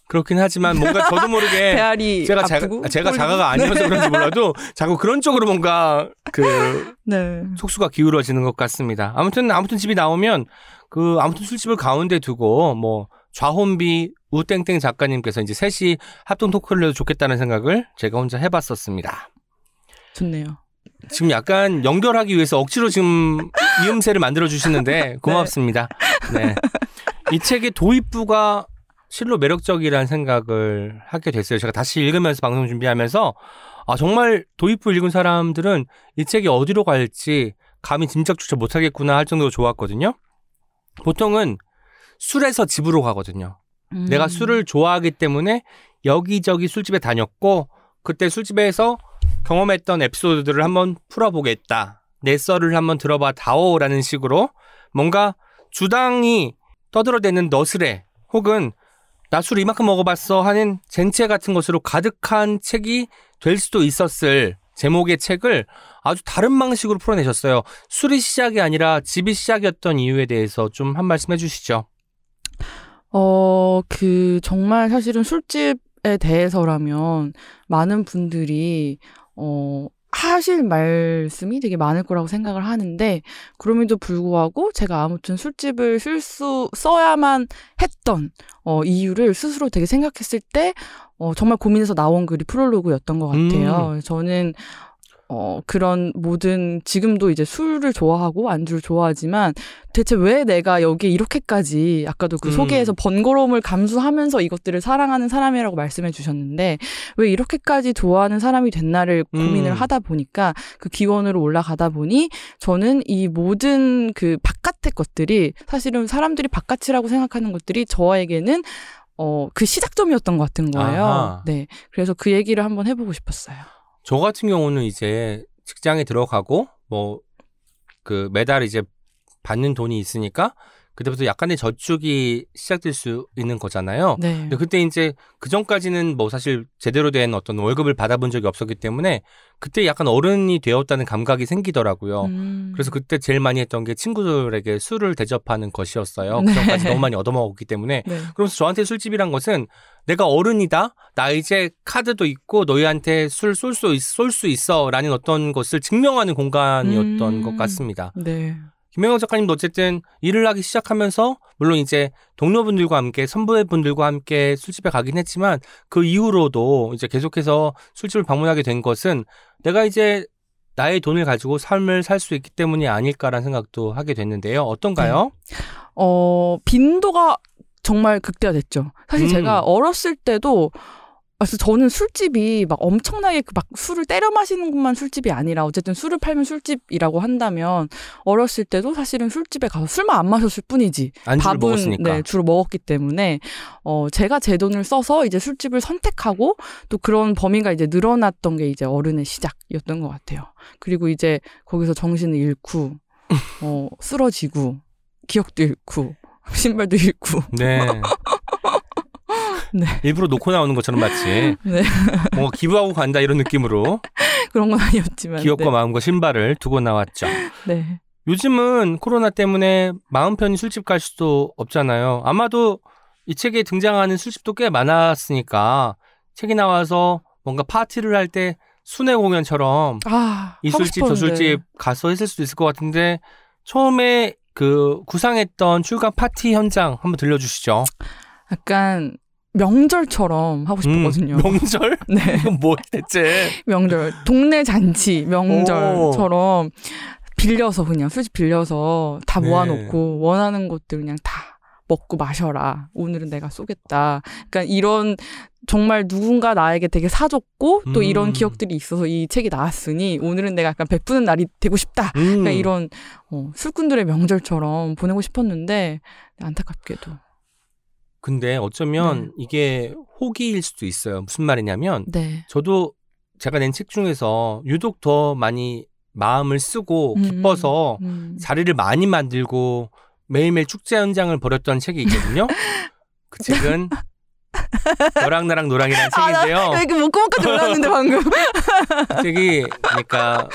그렇긴 하지만 뭔가 저도 모르게 (laughs) 배알이 제가 자가, 아프고 제가 꼴리고. 자가가 아니어서 그런지 몰라도 자꾸 그런 쪽으로 뭔가 그 네. 속수가 기울어지는 것 같습니다. 아무튼 아무튼 집이 나오면 그 아무튼 술집을 가운데 두고 뭐 좌혼비 우땡땡 작가님께서 이제 셋이 합동 토크를 해도 좋겠다는 생각을 제가 혼자 해봤었습니다. 좋네요. 지금 약간 연결하기 위해서 억지로 지금 이음새를 만들어 주시는데 (laughs) 고맙습니다. 네. 이 책의 도입부가 실로 매력적이라는 생각을 하게 됐어요. 제가 다시 읽으면서 방송 준비하면서 아 정말 도입부 읽은 사람들은 이 책이 어디로 갈지 감히 짐작조차 못하겠구나 할 정도로 좋았거든요. 보통은 술에서 집으로 가거든요. 음. 내가 술을 좋아하기 때문에 여기저기 술집에 다녔고 그때 술집에서 경험했던 에피소드들을 한번 풀어보겠다. 내 썰을 한번 들어봐 다오라는 식으로 뭔가 주당이 떠들어대는 너스레 혹은 나 술 이만큼 먹어봤어 하는 젠체 같은 것으로 가득한 책이 될 수도 있었을 제목의 책을 아주 다른 방식으로 풀어내셨어요. 술이 시작이 아니라 집이 시작이었던 이유에 대해서 좀 한 말씀 해주시죠. 어, 그, 정말 사실은 술집에 대해서라면 많은 분들이, 어, 하실 말씀이 되게 많을 거라고 생각을 하는데, 그럼에도 불구하고 제가 아무튼 술집을 쓸 수, 써야만 했던, 어, 이유를 스스로 되게 생각했을 때, 어, 정말 고민해서 나온 글이 프롤로그였던 것 같아요. 저는, 어, 그런 모든, 지금도 이제 술을 좋아하고 안주를 좋아하지만, 대체 왜 내가 여기에 이렇게까지, 아까도 그 음. 소개에서 번거로움을 감수하면서 이것들을 사랑하는 사람이라고 말씀해 주셨는데, 왜 이렇게까지 좋아하는 사람이 됐나를 고민을 음. 하다 보니까, 그 기원으로 올라가다 보니, 저는 이 모든 그 바깥의 것들이, 사실은 사람들이 바깥이라고 생각하는 것들이 저에게는 어, 그 시작점이었던 것 같은 거예요. 아하. 네. 그래서 그 얘기를 한번 해보고 싶었어요. 저 같은 경우는 이제 직장에 들어가고 뭐 그 매달 이제 받는 돈이 있으니까 그때부터 약간의 저축이 시작될 수 있는 거잖아요. 네. 근데 그때 이제 그 전까지는 뭐 사실 제대로 된 어떤 월급을 받아본 적이 없었기 때문에 그때 약간 어른이 되었다는 감각이 생기더라고요. 음. 그래서 그때 제일 많이 했던 게 친구들에게 술을 대접하는 것이었어요. 네. 그 전까지 너무 많이 얻어먹었기 때문에. 네. 그러면서 저한테 술집이란 것은 내가 어른이다. 나 이제 카드도 있고 너희한테 술 쏠 수 쏠 수 있어라는 어떤 것을 증명하는 공간이었던 음. 것 같습니다. 네. 김영호 작가님도 어쨌든 일을 하기 시작하면서 물론 이제 동료분들과 함께 선배분들과 함께 술집에 가긴 했지만 그 이후로도 이제 계속해서 술집을 방문하게 된 것은 내가 이제 나의 돈을 가지고 삶을 살 수 있기 때문이 아닐까라는 생각도 하게 됐는데요. 어떤가요? 어, 빈도가 정말 극대화됐죠. 사실 음. 제가 어렸을 때도 아, 그래서 저는 술집이 막 엄청나게 그 막 술을 때려 마시는 것만 술집이 아니라 어쨌든 술을 팔면 술집이라고 한다면 어렸을 때도 사실은 술집에 가서 술만 안 마셨을 뿐이지 밥은 먹었으니까. 네, 주로 먹었기 때문에 어 제가 제 돈을 써서 이제 술집을 선택하고 또 그런 범위가 이제 늘어났던 게 이제 어른의 시작이었던 것 같아요. 그리고 이제 거기서 정신을 잃고 어 쓰러지고 기억도 잃고 (laughs) 신발도 잃고 네. (laughs) 네. (laughs) 일부러 놓고 나오는 것처럼 마치 네. 뭔가 기부하고 간다 이런 느낌으로 (laughs) 그런 건 아니었지만. 기업과 네. 마음과 신발을 두고 나왔죠. 네. 요즘은 코로나 때문에 마음 편히 술집 갈 수도 없잖아요. 아마도 이 책에 등장하는 술집도 꽤 많았으니까 책이 나와서 뭔가 파티를 할 때 순회 공연처럼 아, 이 술집 저. 술집 가서 했을 수도 있을 것 같은데 처음에 그 구상했던 출간 파티 현장 한번 들려주시죠. 약간 명절처럼 하고 싶었거든요. 음, 명절? (laughs) 네. 이건 뭐 대체? 명절. 동네 잔치 명절처럼 빌려서 그냥 술집 빌려서 다 네. 모아놓고 원하는 것들 그냥 다 먹고 마셔라. 오늘은 내가 쏘겠다. 그러니까 이런 정말 누군가 나에게 되게 사줬고 또 음. 이런 기억들이 있어서 이 책이 나왔으니 오늘은 내가 약간 베푸는 날이 되고 싶다. 음. 그러니까 이런 어, 술꾼들의 명절처럼 보내고 싶었는데 안타깝게도 근데 어쩌면 네. 이게 호기일 수도 있어요. 무슨 말이냐면 네. 저도 제가 낸 책 중에서 유독 더 많이 마음을 쓰고 음, 기뻐서 음. 자리를 많이 만들고 매일매일 축제 현장을 벌였던 책이 있거든요. 그 책은 너랑 나랑 노랑이라는 책인데요. 아, 나 이렇게 목구멍까지 올라왔는데 방금. 그 책이 그러니까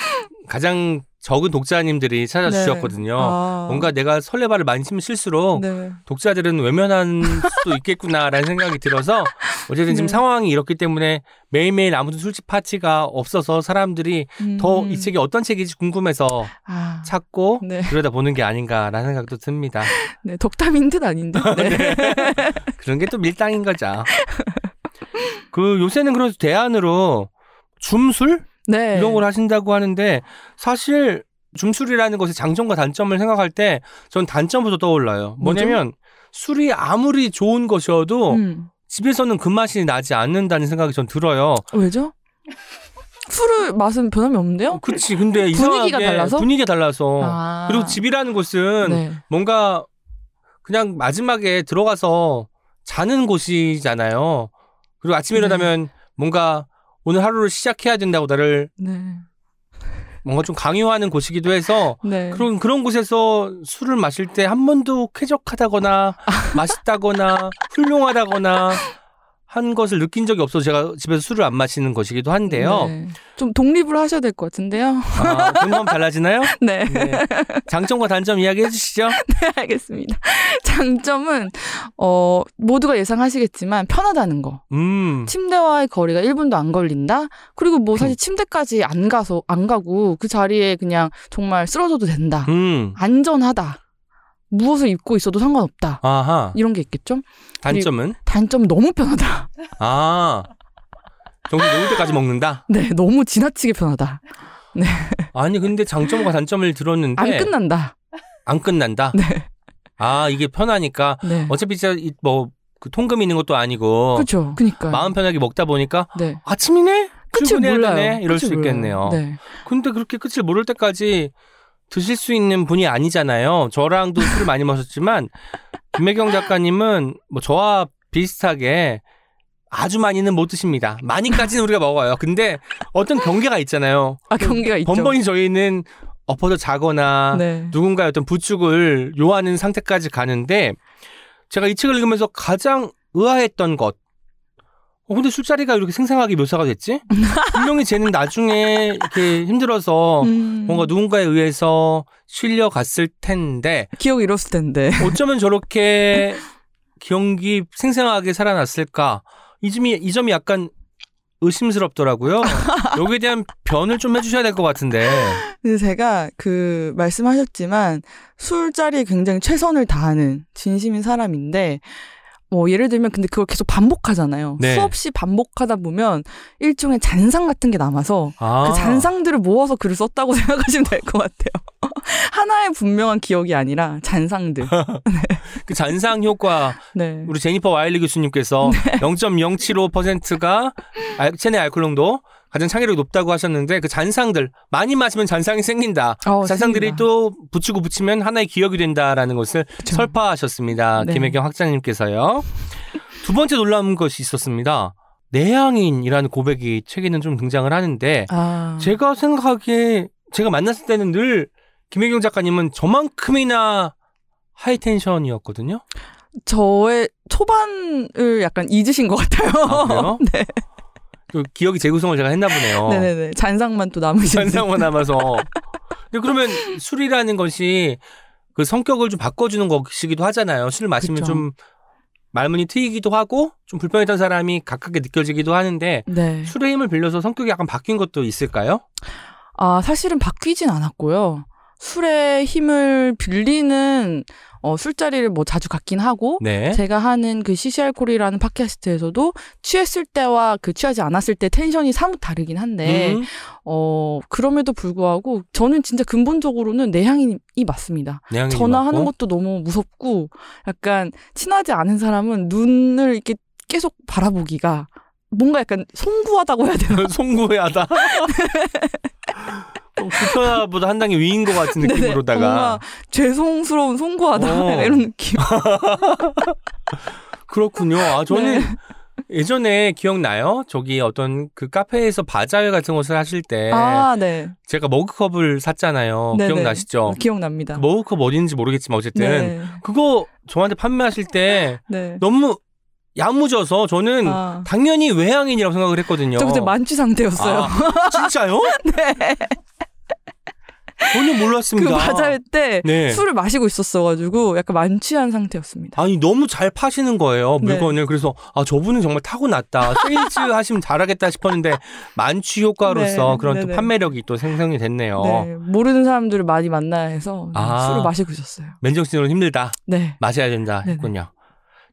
가장 적은 독자님들이 찾아주셨거든요. 아. 뭔가 내가 설레발을 많이 치면 칠수록 네. 독자들은 외면한 수도 있겠구나라는 생각이 들어서 어쨌든 지금 네. 상황이 이렇기 때문에 매일매일 아무튼 술집 파티가 없어서 사람들이 더 음. 이 책이 어떤 책인지 궁금해서 아. 찾고 네. 들여다보는 게 아닌가라는 생각도 듭니다. 네, 덕담인 듯 아닌데. (laughs) 네. 그런 게 또 밀당인 거죠. 그 요새는 그래서 대안으로 줌술 네. 이런 걸 하신다고 하는데 사실 줌술이라는 것의 장점과 단점을 생각할 때 전 단점부터 떠올라요. 뭐냐면 술이 아무리 좋은 것이어도 음. 집에서는 그 맛이 나지 않는다는 생각이 전 들어요. 왜죠? 술을 맛은 변함이 없는데요? 그치. 근데 분위기가 달라서? 분위기가 달라서. 아. 그리고 집이라는 곳은 네. 뭔가 그냥 마지막에 들어가서 자는 곳이잖아요. 그리고 아침에 네. 일어나면 뭔가 오늘 하루를 시작해야 된다고 나를 네. 뭔가 좀 강요하는 곳이기도 해서 (laughs) 네. 그런 그런 곳에서 술을 마실 때 한 번도 쾌적하다거나 (laughs) 맛있다거나 훌륭하다거나 한 것을 느낀 적이 없어서 제가 집에서 술을 안 마시는 것이기도 한데요. 네. 좀 독립을 하셔야 될 것 같은데요. 아, 금방 달라지나요? (laughs) 네. 네. 장점과 단점 이야기해 주시죠. (laughs) 알겠습니다. 장점은 어 모두가 예상하시겠지만 편하다는 거. 음. 침대와의 거리가 1분도 안 걸린다. 그리고 뭐 사실 침대까지 안 가서 안 가고 그 자리에 그냥 정말 쓰러져도 된다. 음. 안전하다. 무엇을 입고 있어도 상관없다. 아하. 이런 게 있겠죠? 단점은? 단점 너무 편하다. 아. 정신 놓을 때까지 먹는다? (laughs) 네, 너무 지나치게 편하다. 아니, 근데 장점과 단점을 들었는데. 안 끝난다. 안 끝난다? 네, 아, 이게 편하니까. 네. 어차피 진짜 이- 뭐, 그 통금 있는 것도 아니고. 그렇죠. 그니까. 마음 편하게 먹다 보니까 네. 아침이네? 끝을 출근해야 몰라요. 되네? 이럴 수. 있겠네요. 네. 근데 그렇게 끝을 모를 때까지 드실 수 있는 분이 아니잖아요. 저랑도 술을 많이 마셨지만 김혜경 작가님은 뭐 저와 비슷하게 아주 많이는 못 드십니다. 많이까지는 우리가 먹어요. 근데 어떤 경계가 있잖아요. 아, 경계가 있죠. 번번이 저희는 엎어져 자거나 네. 누군가의 어떤 부축을 요하는 상태까지 가는데 제가 이 책을 읽으면서 가장 의아했던 것. 어, 근데 술자리가 이렇게 생생하게 묘사가 됐지? 분명히 쟤는 나중에 이렇게 힘들어서 음, 뭔가 누군가에 의해서 실려갔을 텐데 기억을 잃었을 텐데. 어쩌면 저렇게 기억이 생생하게 살아났을까? 이 점이, 이 점이 약간 의심스럽더라고요. 여기에 대한 변을 좀 해주셔야 될 것 같은데. 근데 제가 그 말씀하셨지만 술자리에 굉장히 최선을 다하는 진심인 사람인데 뭐 예를 들면 근데 그걸 계속 반복하잖아요. 네. 수없이 반복하다 보면 일종의 잔상 같은 게 남아서 아. 그 잔상들을 모아서 글을 썼다고 (laughs) 생각하시면 될 것 같아요. (laughs) 하나의 분명한 기억이 아니라 잔상들. (laughs) 그 잔상 효과 네. 우리 제니퍼 와일리 교수님께서 0.075%가 알, 체내 알코올 농도 가장 창의력이 높다고 하셨는데 그 잔상들 많이 마시면 잔상이 생긴다. 어, 잔상들이 생긴다. 또 붙이고 붙이면 하나의 기억이 된다라는 것을 그쵸. 설파하셨습니다. 네. 김혜경 학자님께서요. 두 번째 놀라운 것이 있었습니다. 내향인이라는 고백이 책에는 좀 등장을 하는데 아. 제가 생각하기에 제가 만났을 때는 늘 김혜경 작가님은 저만큼이나 하이텐션이었거든요. 저의 초반을 약간 잊으신 것 같아요. 아? (laughs) 네. 그 기억이 재구성을 제가 했나 보네요. (laughs) 네네네. 잔상만 또 남으신. 잔상만 남아서. (laughs) 근데 그러면 술이라는 것이 그 성격을 좀 바꿔주는 것이기도 하잖아요. 술을 마시면 그쵸. 좀 말문이 트이기도 하고 좀 불편했던 사람이 가깝게 느껴지기도 하는데 네. 술의 힘을 빌려서 성격이 약간 바뀐 것도 있을까요? 아, 사실은 바뀌진 않았고요. 술의 힘을 빌리는 어, 술자리를 뭐 자주 갖긴 하고 네. 제가 하는 그 CCR콜이라는 팟캐스트에서도 취했을 때와 그 취하지 않았을 때 텐션이 사뭇 다르긴 한데 음, 어 그럼에도 불구하고 저는 진짜 근본적으로는 내향이 맞습니다. 내향이 전화하는 맞고. 것도 너무 무섭고 약간 친하지 않은 사람은 눈을 이렇게 계속 바라보기가 뭔가 약간 송구하다고 해야 되나? (laughs) 송구해하다. (laughs) 좀 불편하보다 한 단계 위인 것 같은 네네. 느낌으로다가. 뭔가 죄송스러운 송구하다 어. (laughs) 이런 느낌. (laughs) 그렇군요. 아, 저는 네. 예전에 기억나요? 저기 어떤 그 카페에서 바자회 같은 것을 하실 때 아, 네. 제가 머그컵을 샀잖아요. 네네. 기억나시죠? 기억납니다. 그 머그컵 어딘지 모르겠지만 어쨌든 네. 그거 저한테 판매하실 때 네. 너무 야무져서 저는 아. 당연히 외향인이라고 생각을 했거든요. 저 그때 만취 상태였어요. 아, 진짜요? (laughs) 네. 전혀 그 몰랐습니다. 바자회 때 네. 술을 마시고 있었어가지고 약간 만취한 상태였습니다. 아니 너무 잘 파시는 거예요 네. 물건을 그래서 아 저분은 정말 타고났다 세일즈 (laughs) 하시면 잘하겠다 싶었는데 만취 효과로서 네, 그런 또. 판매력이 또 생성이 됐네요 네, 모르는 사람들을 많이 만나야 해서 네, 아. 술을 마시고 있었어요. 맨정신으로는 힘들다 네. 마셔야 된다. 했군요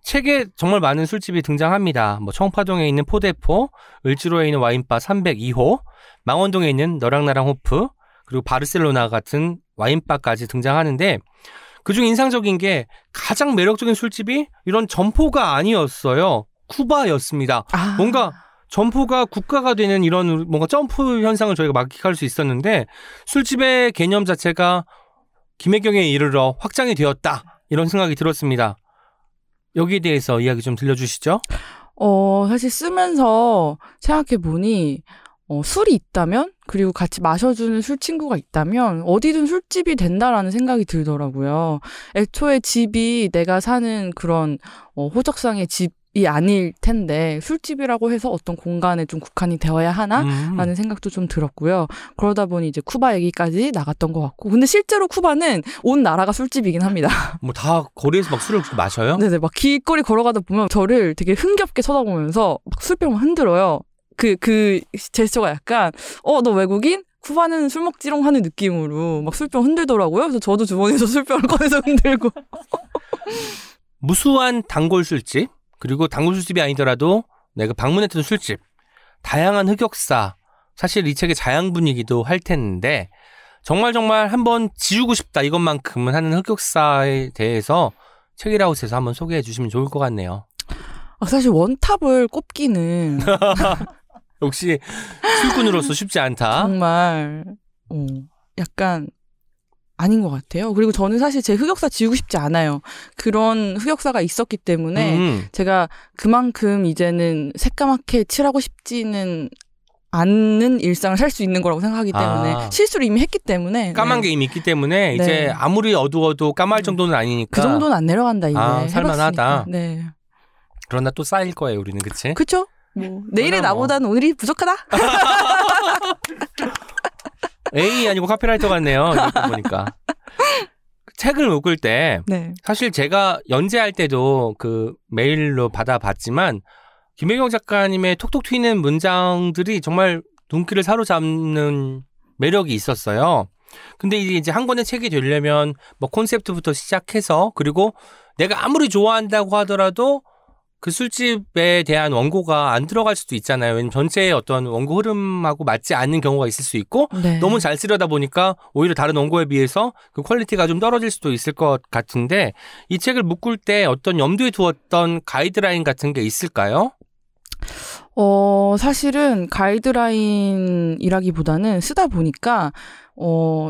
책에 정말 많은 술집이 등장합니다 뭐 청파동에 있는 포대포 을지로에 있는 와인바 302호 망원동에 있는 너랑 나랑 호프 그리고 바르셀로나 같은 와인바까지 등장하는데 그중 인상적인 게 가장 매력적인 술집이 이런 점포가 아니었어요 쿠바였습니다 아. 뭔가 점포가 국가가 되는 이런 뭔가 점프 현상을 저희가 막기할 수 있었는데 술집의 개념 자체가 김혜경에 이르러 확장이 되었다 이런 생각이 들었습니다. 여기에 대해서 이야기 좀 들려주시죠. 어, 사실 쓰면서 생각해 보니 어, 술이 있다면 그리고 같이 마셔주는 술 친구가 있다면 어디든 술집이 된다라는 생각이 들더라고요. 애초에 집이 내가 사는 그런 어, 호적상의 집 이 아닐 텐데 술집이라고 해서 어떤 공간에 좀 국한이 되어야 하나? 음. 라는 생각도 좀 들었고요. 그러다 보니 이제 쿠바 얘기까지 나갔던 것 같고. 근데 실제로 쿠바는 온 나라가 술집이긴 합니다. (laughs) 뭐 다 거리에서 막 술을 마셔요? 네네, 막 길거리 걸어가다 보면 저를 되게 흥겹게 쳐다보면서 막 술병을 흔들어요. 그, 그 제스처가 약간, 어, 너 외국인? 쿠바는 술 먹지롱 하는 느낌으로 막 술병 흔들더라고요. 그래서 저도 주머니에서 (laughs) 술병을 꺼내서 흔들고. 무수한 단골 술집 그리고 단골 술집이 아니더라도 내가 방문했던 술집 다양한 흑역사 사실 이 책의 자양 분위기도 할 텐데 정말 정말 한번 지우고 싶다 이것만큼은 하는 흑역사에 대해서 책이라우스에서 한번 소개해 주시면 좋을 것 같네요. 아, 사실 원탑을 꼽기는 (laughs) 역시 술꾼으로서 쉽지 않다. 정말, 어, 약간 아닌 것 같아요. 그리고 저는 사실 제 흑역사 지우고 싶지 않아요. 그런 흑역사가 있었기 때문에 음, 제가 그만큼 이제는 새까맣게 칠하고 싶지는 않는 일상을 살 수 있는 거라고 생각하기 때문에 아. 실수를 이미 했기 때문에 까만 네. 게 이미 있기 때문에 네. 이제 아무리 어두워도 까말 정도는 아니니까. 그 정도는 안 내려간다 이제 아, 살만하다. 네, 그러나 또 쌓일 거예요, 우리는 그치? 그렇죠. 뭐 내일의 뭐. 나보다는 오늘이 부족하다. (laughs) A 아니고 카피라이터 같네요. 이렇게 보니까. 책을 묶을 때 네, 사실 제가 연재할 때도 그 메일로 받아봤지만 김혜경 작가님의 톡톡 튀는 문장들이 정말 눈길을 사로잡는 매력이 있었어요. 근데 이제 한 권의 책이 되려면 뭐 콘셉트부터 시작해서 그리고 내가 아무리 좋아한다고 하더라도 그 술집에 대한 원고가 안 들어갈 수도 있잖아요. 왜냐면 전체의 어떤 원고 흐름하고 맞지 않는 경우가 있을 수 있고 네. 너무 잘 쓰려다 보니까 오히려 다른 원고에 비해서 그 quality가 좀 떨어질 수도 있을 것 같은데 이 책을 묶을 때 어떤 염두에 두었던 가이드라인 같은 게 있을까요? 어, 사실은 가이드라인이라기보다는 쓰다 보니까, 어,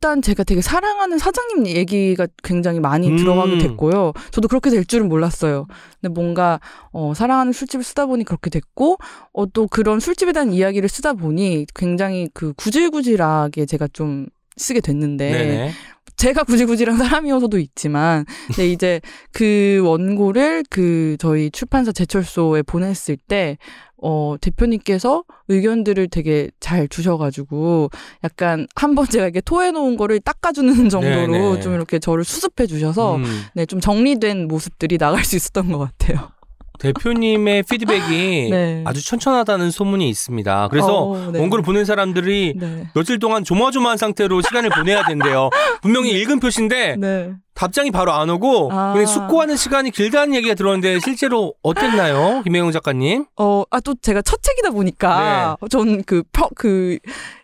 일단 제가 되게 사랑하는 사장님 얘기가 굉장히 많이 음. 들어가게 됐고요. 저도 그렇게 될 줄은 몰랐어요. 근데 뭔가, 어, 사랑하는 술집을 쓰다 보니 그렇게 됐고, 어, 또 그런 술집에 대한 이야기를 쓰다 보니 굉장히 그 구질구질하게 제가 좀 쓰게 됐는데 네네. 제가 구질구질한 사람이어서도 있지만 근데 이제 그 원고를 그 저희 출판사 제철소에 보냈을 때 어, 대표님께서 의견들을 되게 잘 주셔가지고 약간 한 번 제가 이렇게 토해놓은 거를 닦아주는 (laughs) 정도로 네네. 좀 이렇게 저를 수습해 주셔서 음, 네, 좀 정리된 모습들이 나갈 수 있었던 것 같아요. 대표님의 (laughs) 피드백이 네. 아주 천천하다는 소문이 있습니다. 그래서 어, 네. 원고를 보낸 사람들이 네. 며칠 동안 조마조마한 상태로 시간을 보내야 된대요. 분명히 읽은 표시인데 네. 답장이 바로 안 오고 아. 그냥 숙고하는 시간이 길다는 얘기가 들었는데 실제로 어땠나요? 김혜영 작가님? 어, 아, 또 제가 첫 책이다 보니까, 네. 전 그, 펴, 그,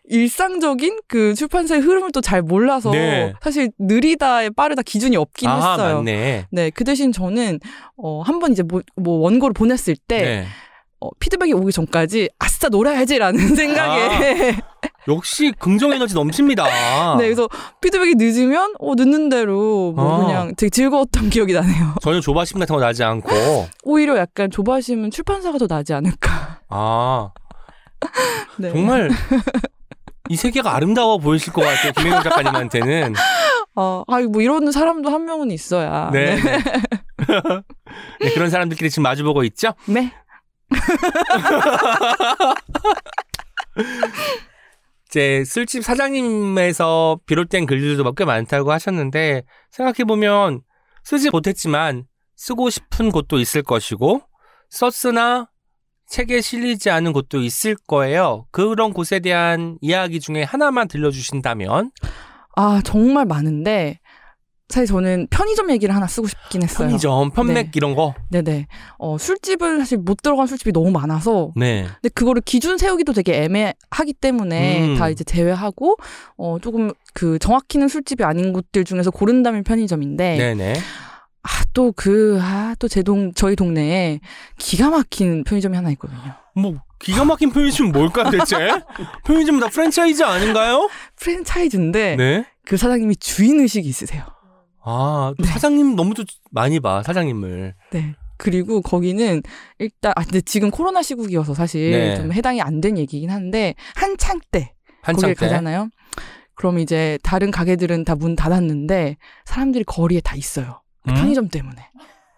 일상적인 그 출판사의 흐름을 또 잘 몰라서, 네. 사실 느리다에 빠르다 기준이 없긴 아, 했어요. 맞네. 네, 그 대신 저는, 어, 한 번 이제 뭐, 뭐 원고를 보냈을 때, 네. 어, 피드백이 오기 전까지, 아싸, 놀아야지라는 (laughs) 생각에, 역시 긍정 에너지 넘칩니다. (laughs) 네, 그래서 피드백이 늦으면, 어, 늦는 대로, 뭐, 아. 그냥 되게 즐거웠던 기억이 나네요. 전혀 조바심 같은 거 나지 않고. 오히려 약간 조바심은 출판사가 더 나지 않을까. 아, 네. 정말 (laughs) 이 세계가 아름다워 보이실 것 같아요. 김혜영 작가님한테는. (laughs) 어, 아, 뭐 이러는 사람도 한 명은 있어야. 네. 네, (laughs) 그런 사람들끼리 지금 마주보고 있죠? 네. (laughs) 이제 술집 사장님에서 비롯된 글들도 꽤 많다고 하셨는데 생각해보면 쓰지 못했지만 쓰고 싶은 곳도 있을 것이고 썼으나 책에 실리지 않은 곳도 있을 거예요. 그런 곳에 대한 이야기 중에 하나만 들려주신다면 아, 정말 많은데, 사실 저는 편의점 얘기를 하나 쓰고 싶긴 했어요. 편의점, 편맥 네. 이런 거. 네네. 어, 술집을 사실 못 들어간 술집이 너무 많아서, 네. 근데 그거를 기준 세우기도 되게 애매하기 때문에 음. 다 이제 제외하고, 어, 조금 그 정확히는 술집이 아닌 곳들 중에서 고른다면 편의점인데, 네네. 아, 또 그, 아, 또 제 동, 저희 동네에 기가 막힌 편의점이 하나 있거든요. 뭐 기가 막힌 편의점 뭘까 대체? (laughs) 편의점 다 프랜차이즈 아닌가요? 프랜차이즈인데, 네. 그 사장님이 주인의식이 있으세요. 아, 또 네. 사장님 너무 또 많이 봐, 사장님을. 네. 그리고 거기는 일단 아 근데 지금 코로나 시국이어서 사실 네. 좀 해당이 안 된 얘기긴 한데 한창 때 한창 거기를 때. 가잖아요. 그럼 이제 다른 가게들은 다 문 닫았는데 사람들이 거리에 다 있어요. 그 음? 편의점 때문에.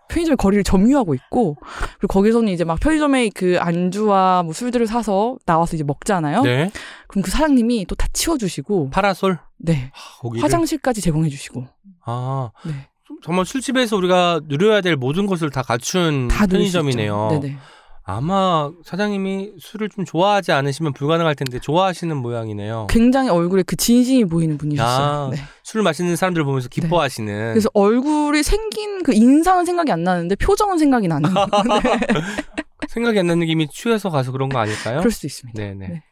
편의점 거리를 점유하고 있고 그리고 거기서는 이제 막 편의점에 그 안주와 뭐 술들을 사서 나와서 이제 먹잖아요. 네. 그럼 그 사장님이 또 다 치워주시고 파라솔. 네 하, 거기를. 화장실까지 제공해주시고 아, 네. 정말 술집에서 우리가 누려야 될 모든 것을 다 갖춘 다. 편의점이네요. 네네. 아마 사장님이 술을 좀 좋아하지 않으시면 불가능할 텐데 좋아하시는 모양이네요. 굉장히 얼굴에 그 진심이 보이는 분이셨어요. 아, 네. 술 마시는 사람들 보면서 기뻐하시는. 그래서 얼굴이 생긴 그 인상은 생각이 안 나는데 표정은 생각이 나는. (laughs) 네. 생각이 안 나는 게 이미 취해서 가서 그런 거 아닐까요? 그럴 수 있습니다. 네네. 네.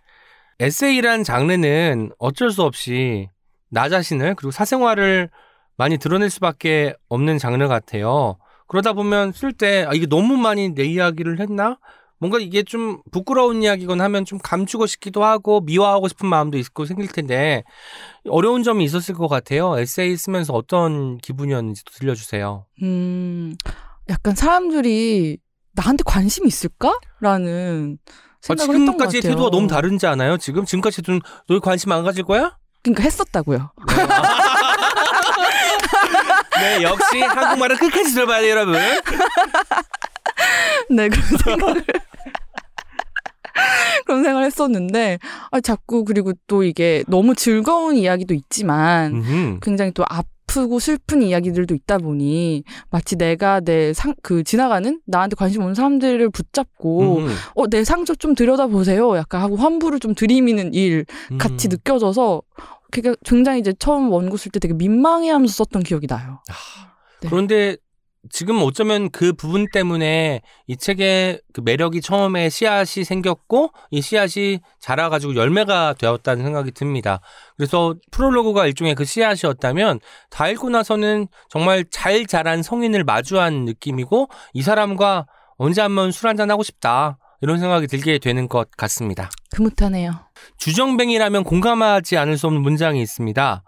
에세이란 장르는 어쩔 수 없이 나 자신을 그리고 사생활을 많이 드러낼 수밖에 없는 장르 같아요. 그러다 보면 쓸 때 아, 이게 너무 많이 내 이야기를 했나? 뭔가 이게 좀 부끄러운 이야기거나 하면 좀 감추고 싶기도 하고 미화하고 싶은 마음도 있고 생길 텐데 어려운 점이 있었을 것 같아요. 에세이 쓰면서 어떤 기분이었는지 도 들려주세요. 음, 약간 사람들이 나한테 관심 있을까?라는 아, 생각을 했던 것 지금까지의 같아요. 태도가 너무 다른지 않아요? 지금 지금까지 좀 너희 관심 안 가질 거야? 그러니까 했었다고요. 네, 역시 한국말은 끝까지 들어봐야 돼요, 여러분. (laughs) 네, 그런 생각을. (laughs) 그런 생각을 했었는데, 아, 자꾸, 그리고 또 이게 너무 즐거운 이야기도 있지만, 음흠. 굉장히 또 아프고 슬픈 이야기들도 있다 보니, 마치 내가 내 상, 그, 지나가는, 나한테 관심 없는 사람들을 붙잡고. 어, 내 상처 좀 들여다보세요. 약간 하고 환부를 좀 들이미는 일 같이 음. 느껴져서, 그게 굉장히 이제 처음 원고 쓸 때 되게 민망해 하면서 썼던 기억이 나요. 네. 그런데 지금 어쩌면 그 부분 때문에 이 책의 그 매력이 처음에 씨앗이 생겼고 이 씨앗이 자라가지고 열매가 되었다는 생각이 듭니다. 그래서 프롤로그가 일종의 그 씨앗이었다면 다 읽고 나서는 정말 잘 자란 성인을 마주한 느낌이고 이 사람과 언제 한번 술 한잔 하고 싶다 이런 생각이 들게 되는 것 같습니다. 흐뭇하네요. 주정뱅이라면 공감하지 않을 수 없는 문장이 있습니다.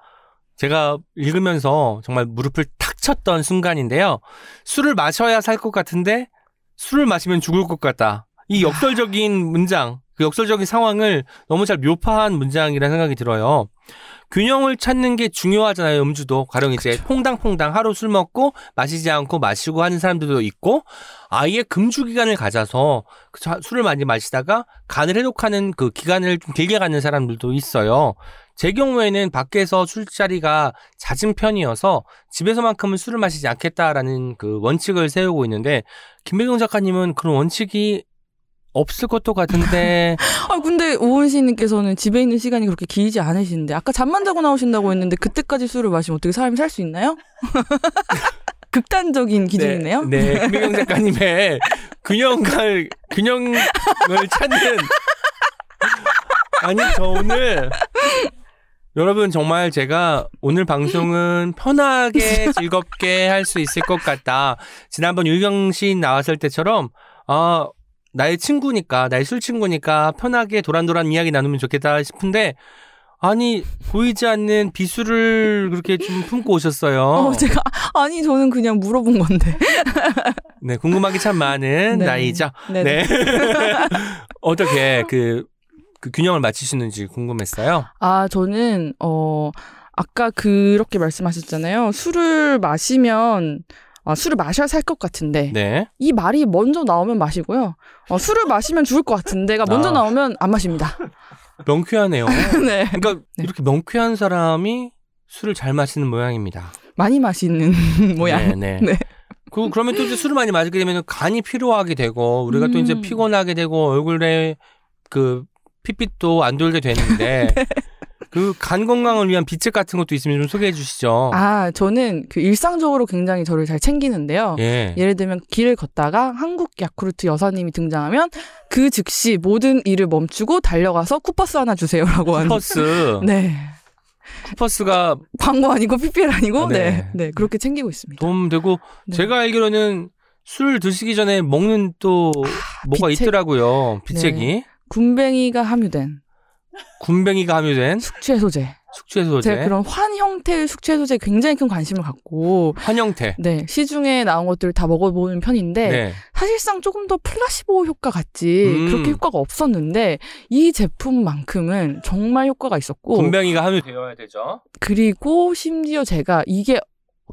제가 읽으면서 정말 무릎을 탁 쳤던 순간인데요. 술을 마셔야 살 것 같은데 술을 마시면 죽을 것 같다. 이 역설적인 문장, 그 역설적인 상황을 너무 잘 묘파한 문장이라는 생각이 들어요. 균형을 찾는 게 중요하잖아요. 음주도 가령 이제 퐁당퐁당 하루 술 먹고 마시지 않고 마시고 하는 사람들도 있고 아예 금주 기간을 가져서 그 자- 술을 많이 마시다가 간을 해독하는 그 기간을 좀 길게 갖는 사람들도 있어요. 제 경우에는 밖에서 술자리가 잦은 편이어서 집에서만큼은 술을 마시지 않겠다라는 그 원칙을 세우고 있는데 김배경 작가님은 그런 원칙이 없을 것도 같은데 (laughs) 아 근데 오은 씨님께서는 집에 있는 시간이 그렇게 길지 않으신데 아까 잠만 자고 나오신다고 했는데 그때까지 술을 마시면 어떻게 사람이 살 수 있나요? (laughs) 극단적인 기준이네요. 네, 네. 김혜경 작가님의 균형을 균형을 찾는 아니 저 오늘 여러분 정말 제가 오늘 방송은 편하게 즐겁게 할 수 있을 것 같다. 지난번 유경 씨 나왔을 때처럼 아 나의 친구니까 나의 술 친구니까 편하게 도란도란 이야기 나누면 좋겠다 싶은데 아니 보이지 않는 비수를 그렇게 좀 품고 오셨어요. 어, 제가 아니 저는 그냥 물어본 건데. 네, 궁금하기 참 많은 네. 나이죠. 네. 네. (laughs) 어떻게 그, 그 균형을 맞추시는지 궁금했어요. 아 저는 어 아까 그렇게 말씀하셨잖아요. 술을 마시면 아, 술을 마셔야 살 것 같은데 네. 이 말이 먼저 나오면 마시고요. 어, 술을 (laughs) 마시면 죽을 것 같은데가 먼저 아. 나오면 안 마십니다. 명쾌하네요. (laughs) 네. 그러니까 네. 이렇게 명쾌한 사람이 술을 잘 마시는 모양입니다. 많이 마시는 (laughs) 모양. 네, 네. 네. 그, 그러면 또 이제 술을 많이 마시게 되면 간이 피로하게 되고, 우리가 또 이제 음. 피곤하게 되고, 얼굴에 그 핏빛도 안 돌게 되는데, 네. 그 간 건강을 위한 비책 같은 것도 있으면 좀 소개해 주시죠. 아 저는 그 일상적으로 굉장히 저를 잘 챙기는데요. 예. 예를 들면 길을 걷다가 한국 야쿠르트 여사님이 등장하면 그 즉시 모든 일을 멈추고 달려가서 쿠퍼스 하나 주세요라고 하는. 쿠퍼스. (laughs) 네. 쿠퍼스가 광고 아니고 PPL 아니고 아, 네. 네. 네. 그렇게 챙기고 있습니다. 도움 되고, 네. 제가 알기로는 술 드시기 전에 먹는 또 뭐가 비책. 있더라고요. 비책이. 네. 군뱅이가 함유된 군뱅이가 함유된 숙취 소재. 숙취 소재. 제가 그런 환 형태의 숙취 소재에 굉장히 큰 관심을 갖고 환영태. 네 시중에 나온 것들을 다 먹어보는 편인데 네. 사실상 조금 더 플라시보 효과 같지 음. 그렇게 효과가 없었는데 이 제품만큼은 정말 효과가 있었고 군뱅이가 함유되어야 되죠. 그리고 심지어 제가 이게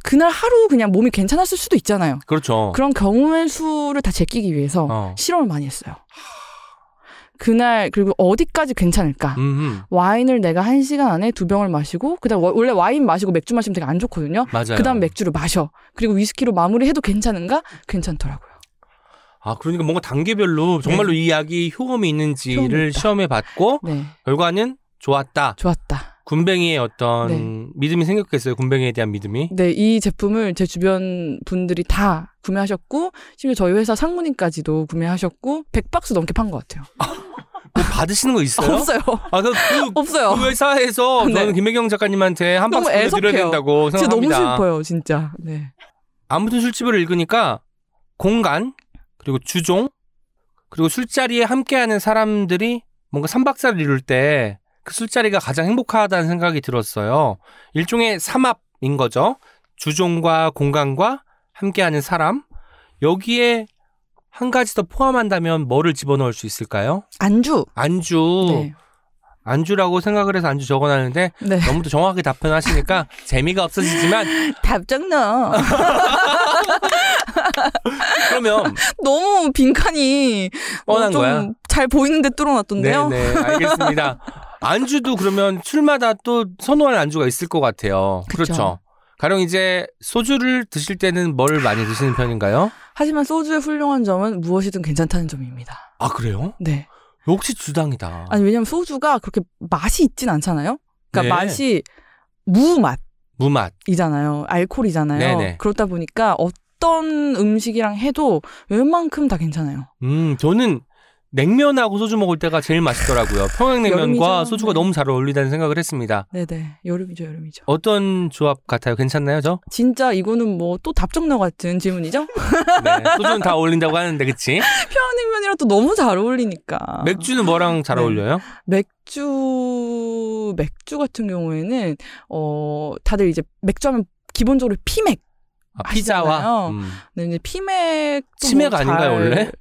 그날 하루 그냥 몸이 괜찮았을 수도 있잖아요. 그렇죠. 그런 경우의 수를 다 제끼기 위해서 어. 실험을 많이 했어요. 그날 그리고 어디까지 괜찮을까? 음, 와인을 내가 한 시간 안에 두 병을 마시고 그다음 워- 원래 와인 마시고 맥주 마시면 되게 안 좋거든요. 맞아요. 그다음 맥주를 마셔. 그리고 위스키로 마무리해도 괜찮은가? 괜찮더라고요. 아, 그러니까 뭔가 단계별로 정말로 이 약이 효험이 있는지를. 시험해 봤고 네, 결과는 좋았다. 좋았다. 군뱅이의 어떤 네. 믿음이 생겼겠어요. 군뱅이에 대한 믿음이. 네, 이 제품을 제 주변 분들이 다 구매하셨고 심지어 저희 회사 상무님까지도 구매하셨고 100박스 넘게 판 것 같아요. 뭐 받으시는 거 있어요? (laughs) 없어요. 아, 그, 그, (laughs) 없어요. 그 회사에서 네. 저는 김혜경 작가님한테 한 박스 보내드려야. 된다고 진짜 너무 생각합니다. 슬퍼요, 진짜. 네. 아무튼 술집을 읽으니까 공간 그리고 주종 그리고 술자리에 함께하는 사람들이 뭔가 삼박사를 이룰 때 그 술자리가 가장 행복하다는 생각이 들었어요. 일종의 삼합인 거죠. 주종과 공간과 함께하는 사람 여기에 한 가지 더 포함한다면 뭐를 집어넣을 수 있을까요? 안주. 안주 네. 안주라고 생각을 해서 안주 적어놨는데 네. 너무 또 정확하게 답변하시니까 (laughs) 재미가 없어지지만 (laughs) 답장 나. (laughs) (laughs) 그러면 너무 빈칸이 뻔한 좀 거야. 잘 보이는데 뚫어놨던데요. 네, 네, 알겠습니다. (laughs) 안주도 그러면 술마다 또 선호하는 안주가 있을 것 같아요. 그쵸. 그렇죠. 가령 이제 소주를 드실 때는 뭘 많이 드시는 편인가요? 하지만 소주의 훌륭한 점은 무엇이든 괜찮다는 점입니다. 아, 그래요? 네. 역시 주당이다. 아니 왜냐면 소주가 그렇게 맛이 있진 않잖아요. 그러니까 네. 맛이 무맛이잖아요. 무맛. 알코올이잖아요. 네네. 그렇다 보니까 어떤 음식이랑 해도 웬만큼 다 괜찮아요. 음, 저는 냉면하고 소주 먹을 때가 제일 맛있더라고요. 평양냉면과. 소주가 네. 너무 잘 어울린다는 생각을 했습니다. 네네. 여름이죠, 여름이죠. 어떤 조합 같아요? 괜찮나요, 저? 진짜 이거는 뭐 또 답정너 같은 질문이죠? 네. 소주는 다 어울린다고 하는데, 그치? (laughs) 평양냉면이랑 또 너무 잘 어울리니까. 맥주는 뭐랑 잘 네. 어울려요? 맥주 맥주 같은 경우에는 어 다들 이제 맥주 하면 기본적으로 피맥. 아, 피자와? 음, 네, 이제 피맥 치맥 아닌가요, 원래?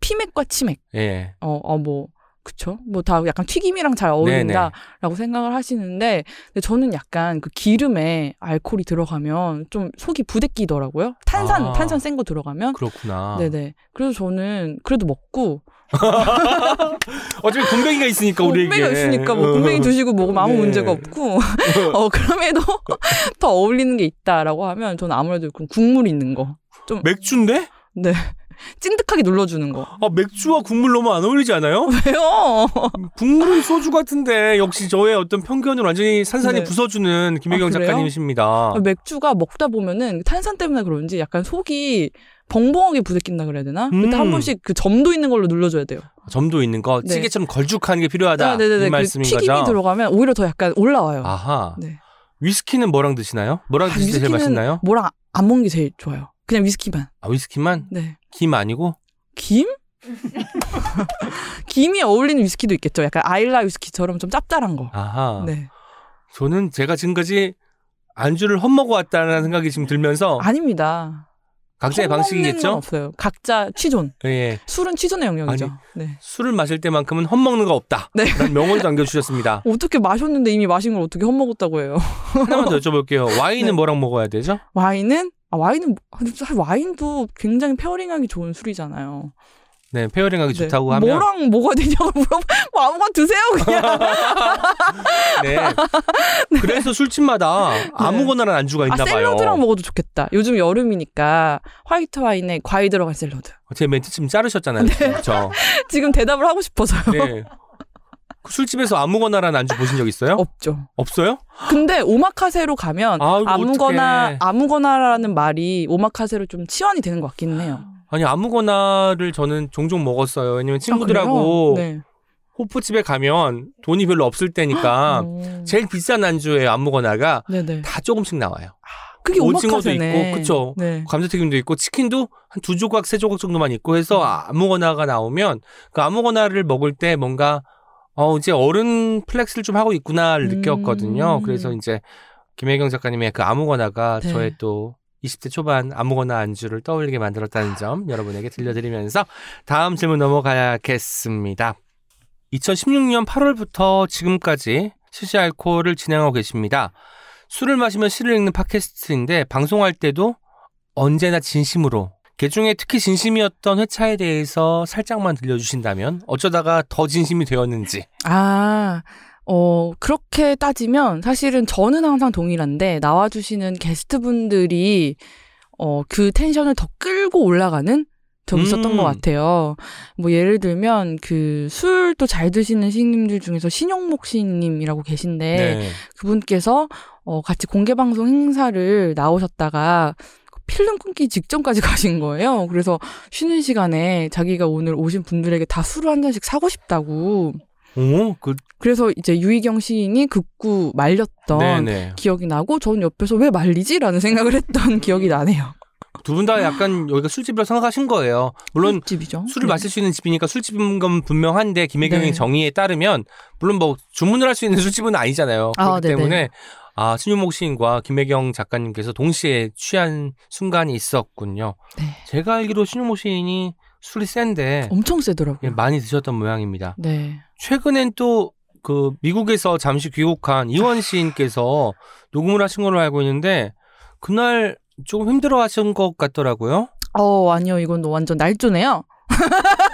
피맥과 치맥. 예. 어, 어, 뭐, 그쵸? 뭐 다 약간 튀김이랑 잘 어울린다라고 생각을 하시는데, 근데 저는 약간 그 기름에 알코올이 들어가면 좀 속이 부대끼더라고요. 탄산, 아. 탄산 센 거 들어가면. 그렇구나. 네네. 그래서 저는 그래도 먹고, (laughs) 어차피 군뱅이가 있으니까 우리에게. 군뱅이가 있으니까 뭐 군뱅이 드시고 먹으면 아무 네. 문제가 없고, (laughs) 어, 그럼에도 (laughs) 더 어울리는 게 있다라고 하면 저는 아무래도 그 국물 있는 거. 맥주인데? 네. 찐득하게 눌러주는 거. 아, 맥주와 국물 너무 안 어울리지 않아요? (laughs) 왜요? 국물은 소주 같은데 역시 저의 어떤 편견을 완전히 산산히 네. 부숴주는 김혜경 아? 작가님이십니다. 맥주가 먹다 보면은 탄산 때문에 그런지 약간 속이 벙벙하게 부대낀다 그래야 되나? 그때 음. 한 번씩 그 점도 있는 걸로 눌러줘야 돼요. 점도 있는 거 네. 찌개처럼 걸쭉한 게 필요하다 아, 네네네. 이그 말씀인 튀김이 거죠? 들어가면 오히려 더 약간 올라와요. 아하. 네. 위스키는 뭐랑 드시나요? 뭐랑 아, 드시면 제일 맛있나요? 뭐랑 안 먹는 게 제일 좋아요. 그냥 위스키만. 아, 위스키만? 네. 김 아니고? 김? (laughs) 김이 어울리는 위스키도 있겠죠. 약간 아일라 위스키처럼 좀 짭짤한 거. 아하. 네. 저는 제가 지금까지 안주를 헛먹어 왔다는 생각이 지금 들면서 아닙니다. 각자의 방식이겠죠? 없어요. 각자 취존. 예. 술은 취존의 영역이죠. 아니. 네. 술을 마실 때만큼은 헛먹는 거 없다. 네. 명언을 남겨주셨습니다. (laughs) 어떻게 마셨는데 이미 마신 걸 어떻게 헛먹었다고 해요? 하나만 더 (laughs) 여쭤볼게요. 와인은 네. 뭐랑 먹어야 되죠? 와인은 아, 와인은 사실 와인도 굉장히 페어링하기 좋은 술이잖아요. 네, 페어링하기 네. 좋다고 하면 뭐랑 뭐가 되냐고 물어보 뭐 아무거나 드세요 그냥. (laughs) 네. 그래서 술집마다 아무거나는 안주가 있나 아 봐요. 샐러드랑 먹어도 좋겠다. 요즘 여름이니까 화이트 와인에 과일 들어간 샐러드. 제 멘트 지금 자르셨잖아요. 네. 그렇죠. (laughs) 지금 대답을 하고 싶어서요. 네. 그 술집에서 아무거나라는 안주 보신 적 있어요? 없죠. 없어요? 근데 오마카세로 가면 아이고, 아무거나 어떡해. 아무거나라는 말이 오마카세로 좀 치환이 되는 것 같기는 해요. 아니 아무거나를 저는 종종 먹었어요. 왜냐면 친구들하고 아? 네. 호프집에 가면 돈이 별로 없을 때니까 음. 제일 비싼 안주에 아무거나가 네네. 다 조금씩 나와요. 그게 오징어도. 있고, 그쵸. 네. 감자튀김도 있고 치킨도 한 두 조각 세 조각 정도만 있고 해서 음. 아무거나가 나오면 그 아무거나를 먹을 때 뭔가 어 이제 어른 flex를 좀 하고 있구나를 음. 느꼈거든요. 그래서 이제 김혜경 작가님의 그 아무거나가 네. 저의 또 20대 초반 아무거나 안주를 떠올리게 만들었다는 점 여러분에게 들려드리면서 다음 질문 넘어가겠습니다. 2016년 8월부터 지금까지 시시 알코올을 진행하고 계십니다. 술을 마시면 시를 읽는 팟캐스트인데 방송할 때도 언제나 진심으로 개중에 특히 진심이었던 회차에 대해서 살짝만 들려주신다면 어쩌다가 더 진심이 되었는지 아, 어, 그렇게 따지면 사실은 저는 항상 동일한데 나와주시는 게스트분들이 어, 그 텐션을 더 끌고 올라가는 적이 있었던 음. 것 같아요. 뭐 예를 들면 그 술도 잘 드시는 시인님들 중에서 신용목 시인님이라고 계신데 네. 그분께서 어, 같이 공개 방송 행사를 나오셨다가 필름 끊기 직전까지 (laughs) 가신 거예요. 그래서 쉬는 시간에 자기가 오늘 오신 분들에게 다 술을 한 잔씩 사고 싶다고. 오, 그, 그래서 이제 유희경 시인이 극구 말렸던 네네. 기억이 나고 저는 옆에서 왜 말리지라는 (laughs) 생각을 했던 기억이 나네요. 두 분 다 약간 여기가 술집이라고 생각하신 거예요. 물론 집이죠. 술을 마실 수 있는 집이니까 술집인 건 분명한데 김혜경의 네. 정의에 따르면 물론 뭐 주문을 할 수 있는 (laughs) 술집은 아니잖아요. 아, 그렇기 네네. 때문에 아 신유목 시인과 김혜경 작가님께서 동시에 취한 순간이 있었군요. 네. 제가 알기로 신유목 시인이 술이 센데 엄청 세더라고요. 예, 많이 드셨던 모양입니다. 네. 최근엔 또 그 미국에서 잠시 귀국한 이원 시인께서 녹음을 하신 걸로 알고 있는데 그날 조금 힘들어 하신 것 같더라고요. 어, 아니요. 이건 완전 날조네요. (laughs)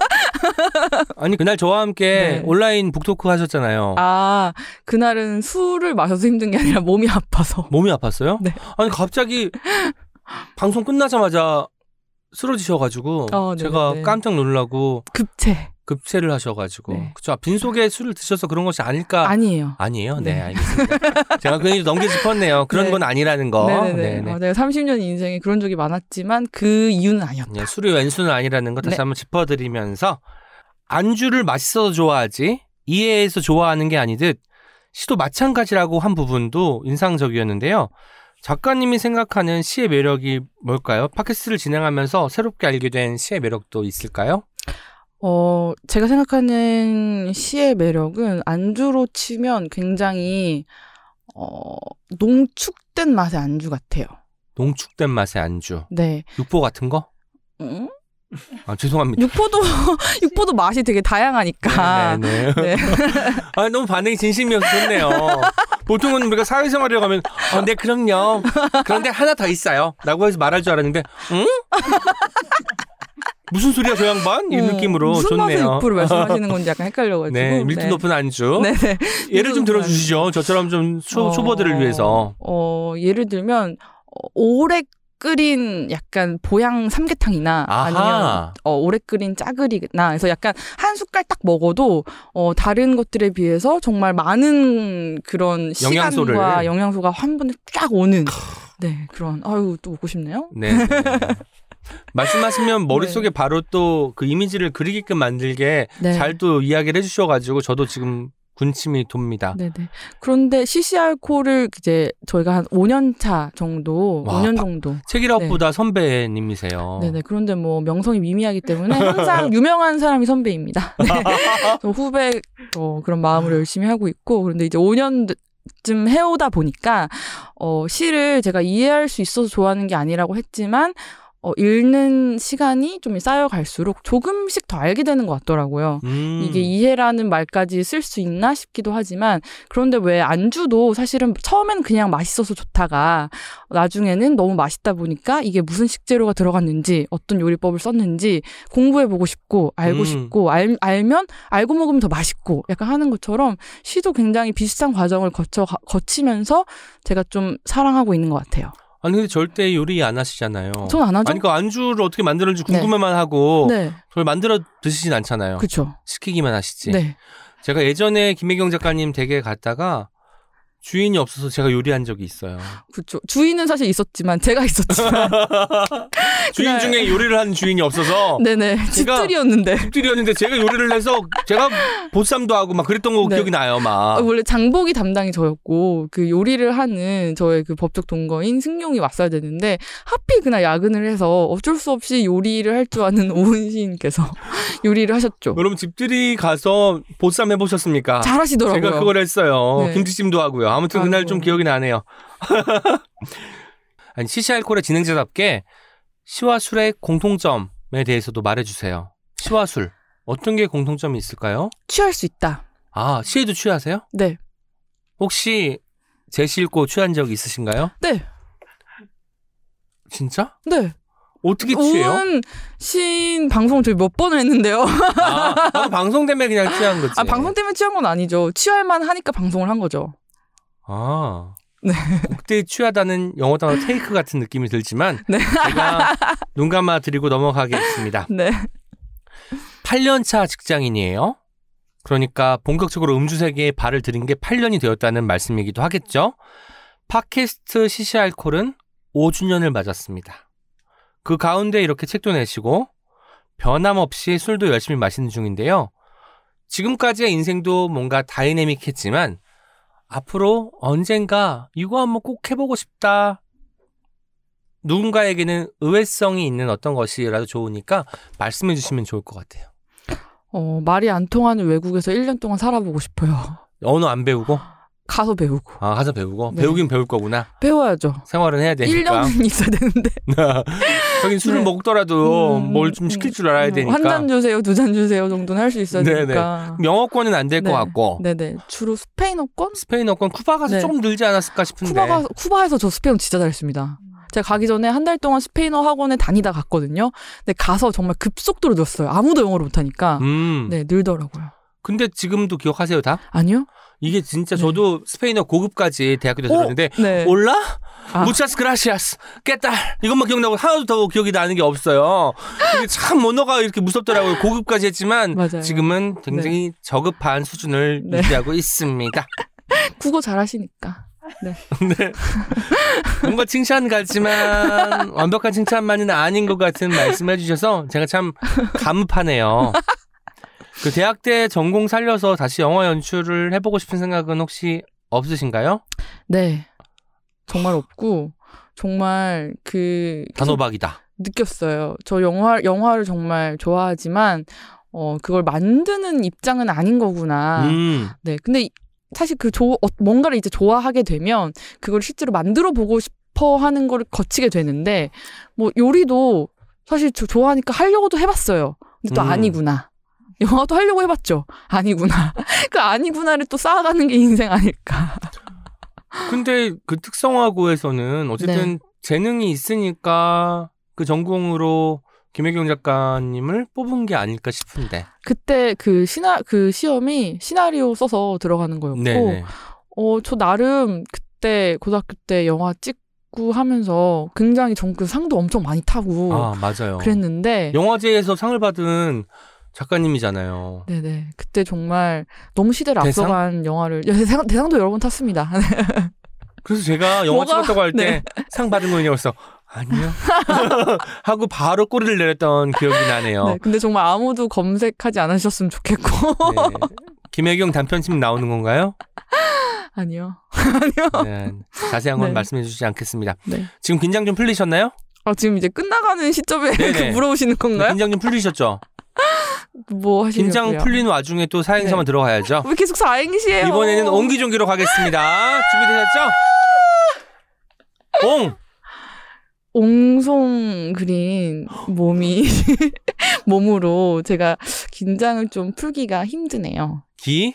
아니 그날 저와 함께 네. 온라인 북토크 하셨잖아요. 아, 그날은 술을 마셔서 힘든 게 아니라 몸이 아파서. 몸이 아팠어요? 네. 아니 갑자기 방송 끝나자마자 쓰러지셔가지고 어, 네, 제가 네. 깜짝 놀라고 급체. 급체를 하셔가지고 네. 그쵸 빈속에 술을 드셔서 그런 것이 아닐까 아니에요. 아니에요 네, 네. 알겠습니다 제가 괜히 넘겨 짚었네요 그런 네. 건 아니라는 거 네네네. 네네. 어, 내가 30년 인생에 그런 적이 많았지만 그 이유는 아니었다. 네, 술이 왼수는 아니라는 거 다시 네. 한번 짚어드리면서 안주를 맛있어서 좋아하지 이해해서 좋아하는 게 아니듯 시도 마찬가지라고 한 부분도 인상적이었는데요. 작가님이 생각하는 시의 매력이 뭘까요? 팟캐스트를 진행하면서 새롭게 알게 된 시의 매력도 있을까요? 어, 제가 생각하는 시의 매력은 안주로 치면 굉장히 어, 농축된 맛의 안주 같아요. 농축된 맛의 안주, 네. 육보 같은 거? 음? 아, 죄송합니다. 육포도 (laughs) 육포도 맛이 되게 다양하니까. 네, 네. 네. (laughs) (laughs) 아, 너무 반응이 진심이어서 좋네요. 보통은 우리가 사회생활을 가면, 어, 네, 그럼요. 그런데 하나 더 있어요. 라고 해서 말할 줄 알았는데, 응? 무슨 소리야, 저 양반? 이 어, 느낌으로 무슨 맛의 좋네요. 육포를 말씀하시는 (laughs) 건지 약간 헷갈려가지고. 네, 밀도 높은 안주. (laughs) 네, 네. 예를 좀 들어주시죠. 저처럼 좀 초, 어, 초보들을 위해서. 어, 예를 들면 어, 오래 끓인 약간 보양 삼계탕이나 아니면. 어, 오래 끓인 짜글이나 해서 약간 한 숟갈 딱 먹어도 어, 다른 것들에 비해서 정말 많은 그런 영양소를. 시간과 영양소가 한 번에 쫙 오는 네 그런 아유 또 먹고 싶네요. 네. (laughs) 네. 말씀하시면 머릿속에 바로 또 그 이미지를 그리게끔 만들게 네. 잘또 이야기를 해주셔가지고 저도 지금 군침이 돕니다. 네네. 그런데 CCR 콜을 이제 저희가 한 5년 차 정도, 와, 5년 바- 정도. 책이라보다 선배님이세요. 네네. 그런데 뭐 명성이 미미하기 때문에 항상 (laughs) 유명한 사람이 선배입니다. (laughs) 네. 저 후배 어, 그런 마음으로 열심히 하고 있고 그런데 이제 5년 쯤 해오다 보니까 어, 시를 제가 이해할 수 있어서 좋아하는 게 아니라고 했지만 어, 읽는 시간이 좀 쌓여갈수록 조금씩 더 알게 되는 것 같더라고요. 음. 이게 이해라는 말까지 쓸 수 있나 싶기도 하지만 그런데 왜 안주도 사실은 처음엔 그냥 맛있어서 좋다가 나중에는 너무 맛있다 보니까 이게 무슨 식재료가 들어갔는지 어떤 요리법을 썼는지 공부해 보고 싶고 알고 음. 싶고 알, 알면 알고 먹으면 더 맛있고 약간 하는 것처럼 시도 굉장히 비슷한 과정을 거쳐 가- 거치면서 제가 좀 사랑하고 있는 것 같아요. 아니 근데 절대 요리 안 하시잖아요. 전 안 하죠? 아니 그 안주를 어떻게 만드는지 궁금해만 하고 네, 그걸 만들어 드시진 않잖아요. 그렇죠. 시키기만 하시지. 네, 제가 예전에 김혜경 작가님 댁에 갔다가 주인이 없어서 제가 요리한 적이 있어요. 그렇죠. 주인은 사실 있었지만 제가 있었지만 (laughs) 주인 중에 요리를 하는 주인이 없어서 네네 집들이었는데 집들이었는데 제가 요리를 해서 제가 보쌈도 하고 막 그랬던 거 네. 기억이 나요, 막. 아, 원래 장보기 담당이 저였고 그 요리를 하는 저의 그 법적 동거인 승용이 왔어야 되는데 하필 그날 야근을 해서 어쩔 수 없이 요리를 할 줄 아는 (laughs) 오은 시인께서 (laughs) 요리를 하셨죠. 여러분 집들이 가서 보쌈 해보셨습니까? 잘하시더라고요. 제가 그걸 했어요. 네. 김치찜도 하고요. 아무튼 그날 아이고. 좀 기억이 나네요. (laughs) 아니 CCR 콜의 진행자답게 시와 술의 공통점에 대해서도 말해주세요. 시와 술 어떤 게 공통점이 있을까요? 취할 수 있다. 아 시에도 취하세요? 네, 혹시 제시 읽고 취한 적 있으신가요? 네, 진짜? 네. 어떻게 취해요? 오은 시인 방송 저희 몇 번을 했는데요. 아, 방송 때문에 그냥 취한 거지. 아 방송 때문에 취한 건 아니죠. 취할 만 하니까 방송을 한 거죠. 아. 네. 그때 취하다는 영어 단어 테이크 같은 느낌이 들지만 네. 제가 눈 감아 드리고 넘어가겠습니다. 네, 8년차 직장인이에요. 그러니까 본격적으로 음주 세계에 발을 들인 게 8년이 되었다는 말씀이기도 하겠죠. 팟캐스트 CCR 콜은 5주년을 맞았습니다. 그 가운데 이렇게 책도 내시고 변함없이 술도 열심히 마시는 중인데요. 지금까지의 인생도 뭔가 다이내믹했지만 앞으로 언젠가 이거 한번 꼭 해보고 싶다. 누군가에게는 의외성이 있는 어떤 것이라도 좋으니까 말씀해 주시면 좋을 것 같아요. 어, 말이 안 통하는 외국에서 1년 동안 살아보고 싶어요. 언어 안 배우고? 가서 배우고 아, 가서 배우고? 네. 배우긴 배울 거구나. 배워야죠. 생활은 해야 되니까. 1년은 있어야 되는데. (laughs) 하긴 술을 네. 먹더라도 음, 뭘좀 시킬 줄 알아야 되니까. 한 잔 주세요, 두 잔 주세요 정도는 할 수 있어야 네네. 되니까. 영어권은 안 될것 네. 같고. 네네. 주로 스페인어권? 스페인어권 쿠바 가서 네. 조금 늘지 않았을까 싶은데. 쿠바가, 쿠바에서 저 스페인어 진짜 잘했습니다. 제가 가기 전에 한 달 동안 스페인어 학원에 다니다 갔거든요. 근데 가서 정말 급속도로 늘었어요. 아무도 영어를 못하니까. 음. 네, 늘더라고요. 근데 지금도 기억하세요, 다? 아니요? 이게 진짜 네. 저도 스페인어 고급까지 대학교 때 어? 들었는데 네. 올라? 아. 무차스 그라시아스 깨딸 이것만 기억나고 하나도 더 기억이 나는 게 없어요. 이게 참 언어가 이렇게 무섭더라고요. 고급까지 했지만 맞아요. 지금은 굉장히 저급한 수준을 네. 유지하고 있습니다. (laughs) 국어 잘하시니까. (laughs) 네. 뭔가 칭찬 같지만 완벽한 칭찬만은 아닌 것 같은 말씀해 주셔서 제가 참 감탄해요. 그 대학 때 전공 살려서 다시 영화 연출을 해보고 싶은 생각은 혹시 없으신가요? 네. 정말 없고, 정말 그. 단호박이다. 느꼈어요. 저 영화, 영화를 정말 좋아하지만, 어, 그걸 만드는 입장은 아닌 거구나. 음. 네. 근데 이- 사실 그 조, 어, 뭔가를 이제 좋아하게 되면 그걸 실제로 만들어 보고 싶어 하는 거를 거치게 되는데 뭐 요리도 사실 저 좋아하니까 하려고도 해봤어요. 근데 또 음. 아니구나. 영화도 하려고 해봤죠. 아니구나. (laughs) 그 아니구나를 또 쌓아가는 게 인생 아닐까. 근데 그 특성화고에서는 어쨌든 네. 재능이 있으니까 그 전공으로 김혜경 작가님을 뽑은 게 아닐까 싶은데. 그때 그 시나 그 시험이 시나리오 써서 들어가는 거였고, 네네. 어 저 나름 그때 고등학교 때 영화 찍고 하면서 굉장히 전그 상도 엄청 많이 타고 아 맞아요. 그랬는데, 영화제에서 상을 받은 작가님이잖아요. 네네 그때 정말 너무 시대를 대상? 앞서간 영화를 (laughs) 대상, 대상도 여러 번 탔습니다. (laughs) 그래서 제가 영화 뭐가- 찍었다고 할때 네. 상 받은 거냐고 해서 아니요 (laughs) 하고 바로 꼬리를 내렸던 기억이 나네요. 네, 근데 정말 아무도 검색하지 않으셨으면 좋겠고 네. 김혜경 단편집 나오는 건가요? 아니요. 네. 자세한 건 네. 말씀해 주시지 않겠습니다. 네. 지금 긴장 좀 풀리셨나요? 아 지금 이제 끝나가는 시점에. 그 물어보시는 네, 건가요? 긴장 좀 풀리셨죠? 뭐 하시려고요? 긴장 풀린 와중에 또 사행사만 들어가야죠. (laughs) 왜 계속 사행시예요? 이번에는 옹기종기로 가겠습니다. 준비되셨죠? 옹! 옹송 그린 몸이 (laughs) 몸으로 제가 긴장을 좀 풀기가 힘드네요. 기?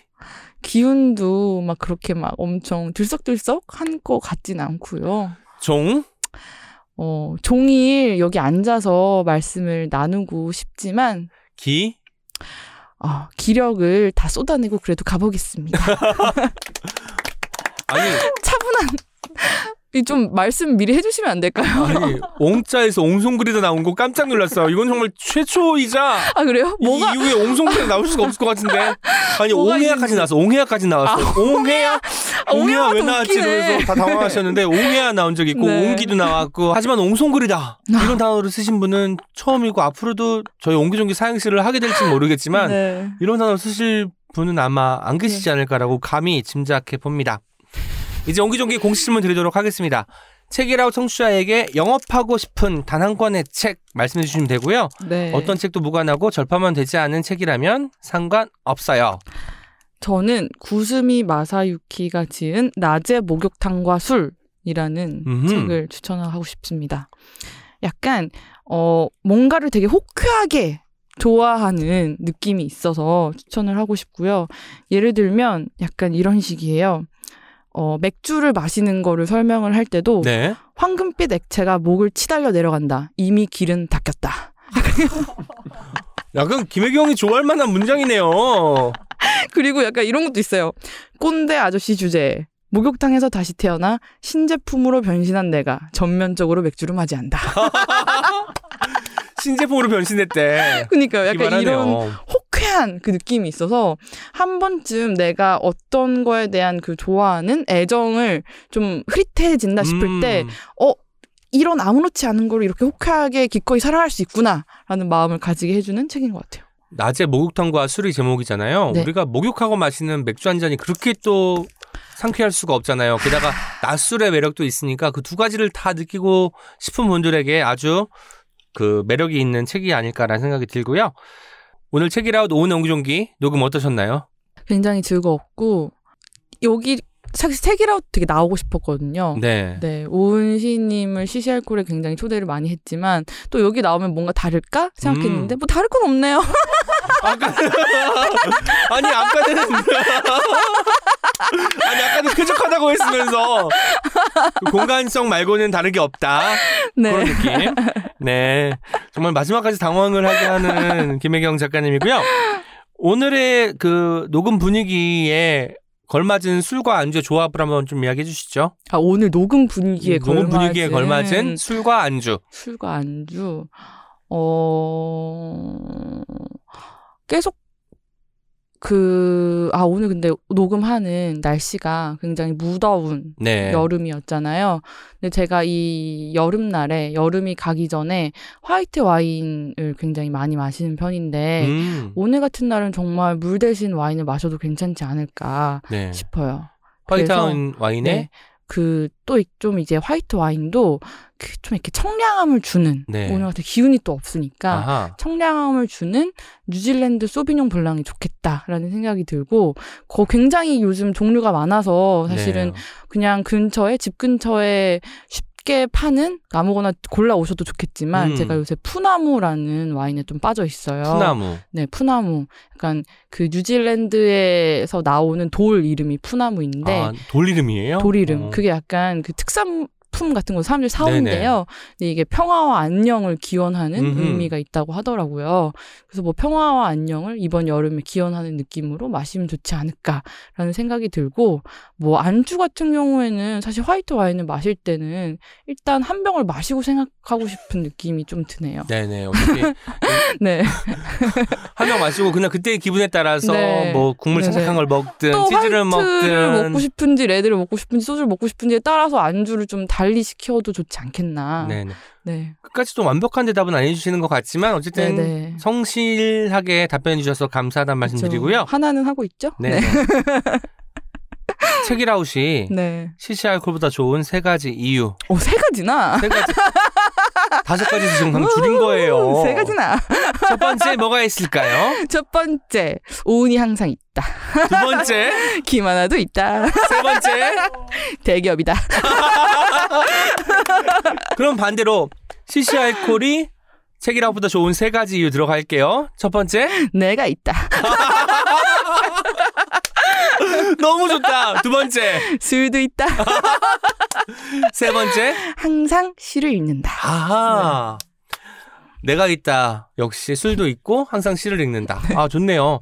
기운도 막 그렇게 막 엄청 들썩들썩 한것 같진 않고요. 종? 어, 종일 여기 앉아서 말씀을 나누고 싶지만 기? 어, 기력을 다 쏟아내고 그래도 가보겠습니다. (laughs) 아니, 차분한 이 좀 말씀 미리 해주시면 안 될까요? 아니, 옹자에서 옹송그리도 나온 거 깜짝 놀랐어요. 이건 정말 최초이자 아 그래요? 이 뭐가 이후에 옹송그리 나올 수가 없을 것 같은데. 아니, 옹해야까지. 나왔어. 옹해야까지 나왔어. 옹해야? 아, 옹해야 왜 나왔지? 그래서 다 당황하셨는데 옹해야 나온 적 있고 네. 옹기도 나왔고 하지만 옹송그리다 이런 단어를 쓰신 분은 처음이고 앞으로도 저희 옹기종기 사행시를 하게 될지 모르겠지만 네. 이런 단어 쓰실 분은 아마 안 계시지 않을까라고 감히 짐작해 봅니다. 이제 옹기종기 공식 질문 드리도록 하겠습니다. 책이라우 청취자에게 영업하고 싶은 단 한 권의 책 말씀해 주시면 되고요. 네. 어떤 책도 무관하고 절파만 되지 않은 책이라면 상관없어요. 저는 구스미 마사유키가 지은 낮의 목욕탕과 술이라는 음흠. 책을 추천하고 싶습니다. 약간 어 뭔가를 되게 호쾌하게 좋아하는 느낌이 있어서 추천을 하고 싶고요. 예를 들면 약간 이런 식이에요. 어 맥주를 마시는 거를 설명을 할 때도 네. 황금빛 액체가 목을 치달려 내려간다. 이미 길은 닦였다. 약간 (laughs) 김혜경이 좋아할 만한 문장이네요. (laughs) 그리고 약간 이런 것도 있어요. 꼰대 아저씨 주제. 목욕탕에서 다시 태어나 신제품으로 변신한 내가 전면적으로 맥주를 맞이한다. (laughs) 신제품으로 변신했대. 그러니까 약간 이런 기 호쾌한 그 느낌이 있어서 한 번쯤 내가 어떤 거에 대한 그 좋아하는 애정을 좀 흐릿해진다 싶을 음. 때 이런 아무렇지 않은 걸 이렇게 호쾌하게 기꺼이 사랑할 수 있구나라는 마음을 가지게 해주는 책인 것 같아요. 낮에 목욕탕과 술이 제목이잖아요. 네. 우리가 목욕하고 마시는 맥주 한 잔이 그렇게 또 상쾌할 수가 없잖아요. 게다가 낮술의 매력도 있으니까 그 두 가지를 다 느끼고 싶은 분들에게 아주 그 매력이 있는 책이 아닐까라는 생각이 들고요. 오늘 책이라웃 오은의 옹기종기 녹음 어떠셨나요? 굉장히 즐거웠고 여기 사실 책이라고 되게 나오고 싶었거든요. 네. 네, 오은 시인님을 시시할 꼴에 굉장히 초대를 많이 했지만 또 여기 나오면 뭔가 다를까 음. 생각했는데 뭐 다를 건 없네요. (laughs) 아까 (laughs) 아니 아까는 (laughs) 아니 아까는 쾌적하다고 했으면서 그 공간성 말고는 다른 게 없다 네. 그런 느낌. 네 정말 마지막까지 당황을 하게 하는 김혜경 작가님이고요. 오늘의 그 녹음 분위기에 걸맞은 술과 안주의 조합을 한번 좀 이야기해 주시죠. 아, 오늘 녹음 분위기에 녹음 걸맞은 분위기에 걸맞은 술과 안주. 술과 안주 어 계속 그 아 오늘 근데 녹음하는 날씨가 굉장히 무더운 네. 여름이었잖아요. 근데 제가 이 여름날에 여름이 가기 전에 화이트 와인을 굉장히 많이 마시는 편인데 음, 오늘 같은 날은 정말 물 대신 와인을 마셔도 괜찮지 않을까 네. 싶어요. 화이트하운 와인에 네. 그 또 좀 이제 화이트 와인도 그 좀 이렇게 청량함을 주는 네. 오늘 같은 기운이 또 없으니까 아하. 청량함을 주는 뉴질랜드 소비뇽 블랑이 좋겠다라는 생각이 들고 거 굉장히 요즘 종류가 많아서 사실은 네. 그냥 근처에 집 근처에 쉽 게 파는 아무거나 골라 오셔도 좋겠지만 음. 제가 요새 푸나무라는 와인에 좀 빠져 있어요. 푸나무. 네, 푸나무. 약간 그 뉴질랜드에서 나오는 돌 이름이 푸나무인데 아, 돌 이름이에요? 돌 이름. 어. 그게 약간 그 특산 품 같은 거 사람들이 사온대요. 근데 이게 평화와 안녕을 기원하는 음흠. 의미가 있다고 하더라고요. 그래서 뭐 평화와 안녕을 이번 여름에 기원하는 느낌으로 마시면 좋지 않을까라는 생각이 들고 뭐 안주 같은 경우에는 사실 화이트 와인을 마실 때는 일단 한 병을 마시고 생각하고 싶은 느낌이 좀 드네요. 네네. (laughs) 네. (laughs) 한 병 마시고 그냥 그때의 기분에 따라서 네. 뭐 국물 네네. 촉촉한 걸 먹든 또 치즈를 먹든 먹고 싶은지 red를 먹고 싶은지 소주를 먹고 싶은지에 따라서 안주를 좀 달리 시켜도 좋지 않겠나. 네네. 네. 끝까지 좀 완벽한 대답은 안 해주시는 것 같지만 어쨌든 네네. 성실하게 답변해 주셔서 감사하다는 말씀 그렇죠. 드리고요. 하나는 하고 있죠? 네. 책이라웃이 네. (laughs) CC 알코올보다 좋은 세 가지 이유. 어, 세 가지나? 세 가지. (laughs) 다섯 가지 방금 줄인 거예요. 세 가지나. 첫 번째 뭐가 있을까요? 첫 번째, 오은이 항상 있다. 두 번째, (laughs) 김하나도 있다. 세 번째. 대기업이다. (laughs) 그럼 반대로 CC 알코올이 책이라웃보다 좋은 세 가지 이유 들어갈게요. 첫 번째, 내가 있다. (laughs) (laughs) 너무 좋다. 두 번째, 술도 있다. (laughs) 세 번째, 항상 시를 읽는다. 아하. 내가 있다. 역시 술도 있고 항상 시를 읽는다. 아 좋네요.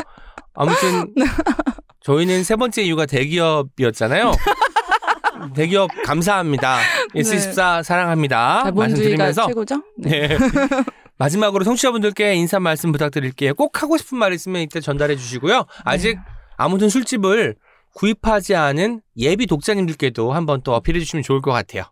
아무튼 (laughs) 저희는 세 번째 이유가 대기업이었잖아요. 대기업 감사합니다. S24 사랑합니다. 말씀드리면서 최고죠? 네. 네. 마지막으로 청취자분들께 인사 말씀 부탁드릴게요. 꼭 하고 싶은 말 있으면 이때 전달해 주시고요. 아직 아무튼 술집을 구입하지 않은 예비 독자님들께도 한번 또 어필해 주시면 좋을 것 같아요.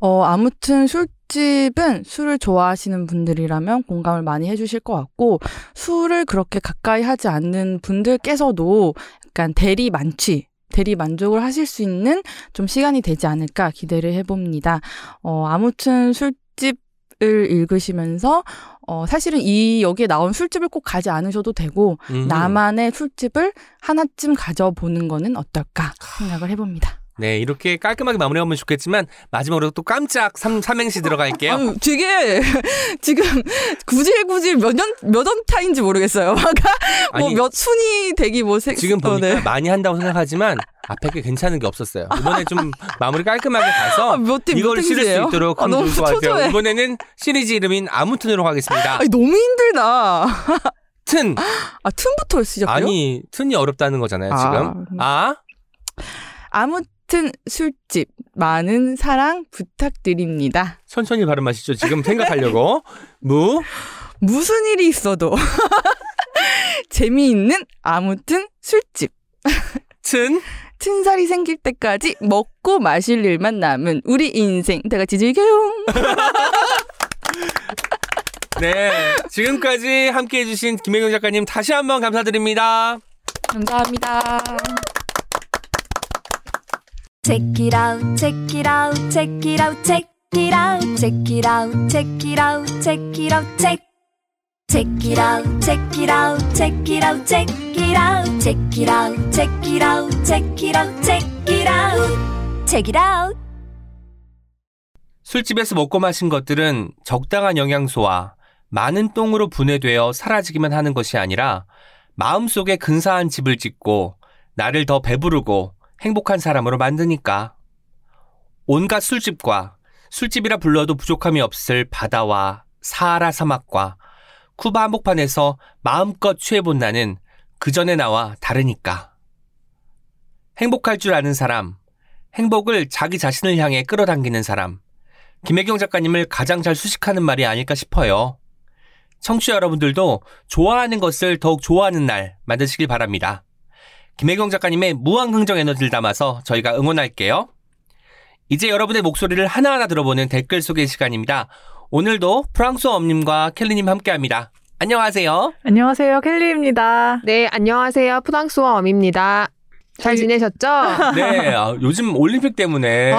어, 아무튼 술집은 술을 좋아하시는 분들이라면 공감을 많이 해주실 것 같고, 술을 그렇게 가까이 하지 않는 분들께서도 약간 대리 만취, 대리 만족을 하실 수 있는 좀 시간이 되지 않을까 기대를 해봅니다. 어, 아무튼 술집을 읽으시면서, 어, 사실은 이, 여기에 나온 술집을 꼭 가지 않으셔도 되고, 음. 나만의 술집을 하나쯤 가져보는 거는 어떨까 생각을 해봅니다. 네, 이렇게 깔끔하게 마무리하면 좋겠지만 마지막으로 또 깜짝 삼, 삼행시 들어갈게요. 아유, 되게 (laughs) 지금 구질구질 몇 년 몇 원타인지 모르겠어요. (laughs) 뭐 아니, 몇 순위 대기 뭐 세, 지금 어, 보니까 네. 많이 한다고 생각하지만 앞에 게 괜찮은 게 없었어요. 이번에 좀 (laughs) 마무리 깔끔하게 가서 아, 몇 대, 이걸 몇 실을 수? 있도록 아, 하면 너무 좋을 것 같아요. 초조해. 이번에는 시리즈 이름인 아무튼으로 가겠습니다. 아니, 너무 힘들다. 튼아 틈부터 시작해요? 아니 튼이 어렵다는 거잖아요. 아, 지금 아 아무 튼 술집 많은 사랑 부탁드립니다. 천천히 발음하시죠. 지금 생각하려고 무 무슨 일이 있어도 (laughs) 재미있는 아무튼 술집. 튼 튼살이 생길 때까지 먹고 마실 일만 남은 우리 인생 다 같이 즐겨요. 네. 지금까지 함께 해주신 김혜경 작가님 다시 한번 감사드립니다. 감사합니다. Check it out, check it out, check it out, check it out, check it out, check it out, check it out, check. Check it out, check it out, check it out, check it out, check it out, check it out, check it out, check it out, check it out. 술집에서 먹고 마신 것들은 적당한 영양소와 많은 똥으로 분해되어 사라지기만 하는 것이 아니라 마음속에 근사한 집을 짓고 나를 더 배부르고 행복한 사람으로 만드니까. 온갖 술집과 술집이라 불러도 부족함이 없을 바다와 사하라 사막과 쿠바 한복판에서 마음껏 취해본 나는 그 전에 나와 다르니까. 행복할 줄 아는 사람, 행복을 자기 자신을 향해 끌어당기는 사람, 김혜경 작가님을 가장 잘 수식하는 말이 아닐까 싶어요. 청취자 여러분들도 좋아하는 것을 더욱 좋아하는 날 만드시길 바랍니다. 김혜경 작가님의 무한 긍정 에너지를 담아서 저희가 응원할게요. 이제 여러분의 목소리를 하나하나 들어보는 댓글 소개 시간입니다. 오늘도 프랑스어 엄님과 켈리님 함께합니다. 안녕하세요. 안녕하세요, 켈리입니다. 네, 안녕하세요. 프랑스어 엄입니다. 잘 저희- 지내셨죠? (laughs) 네, 아, 요즘 올림픽 때문에 아.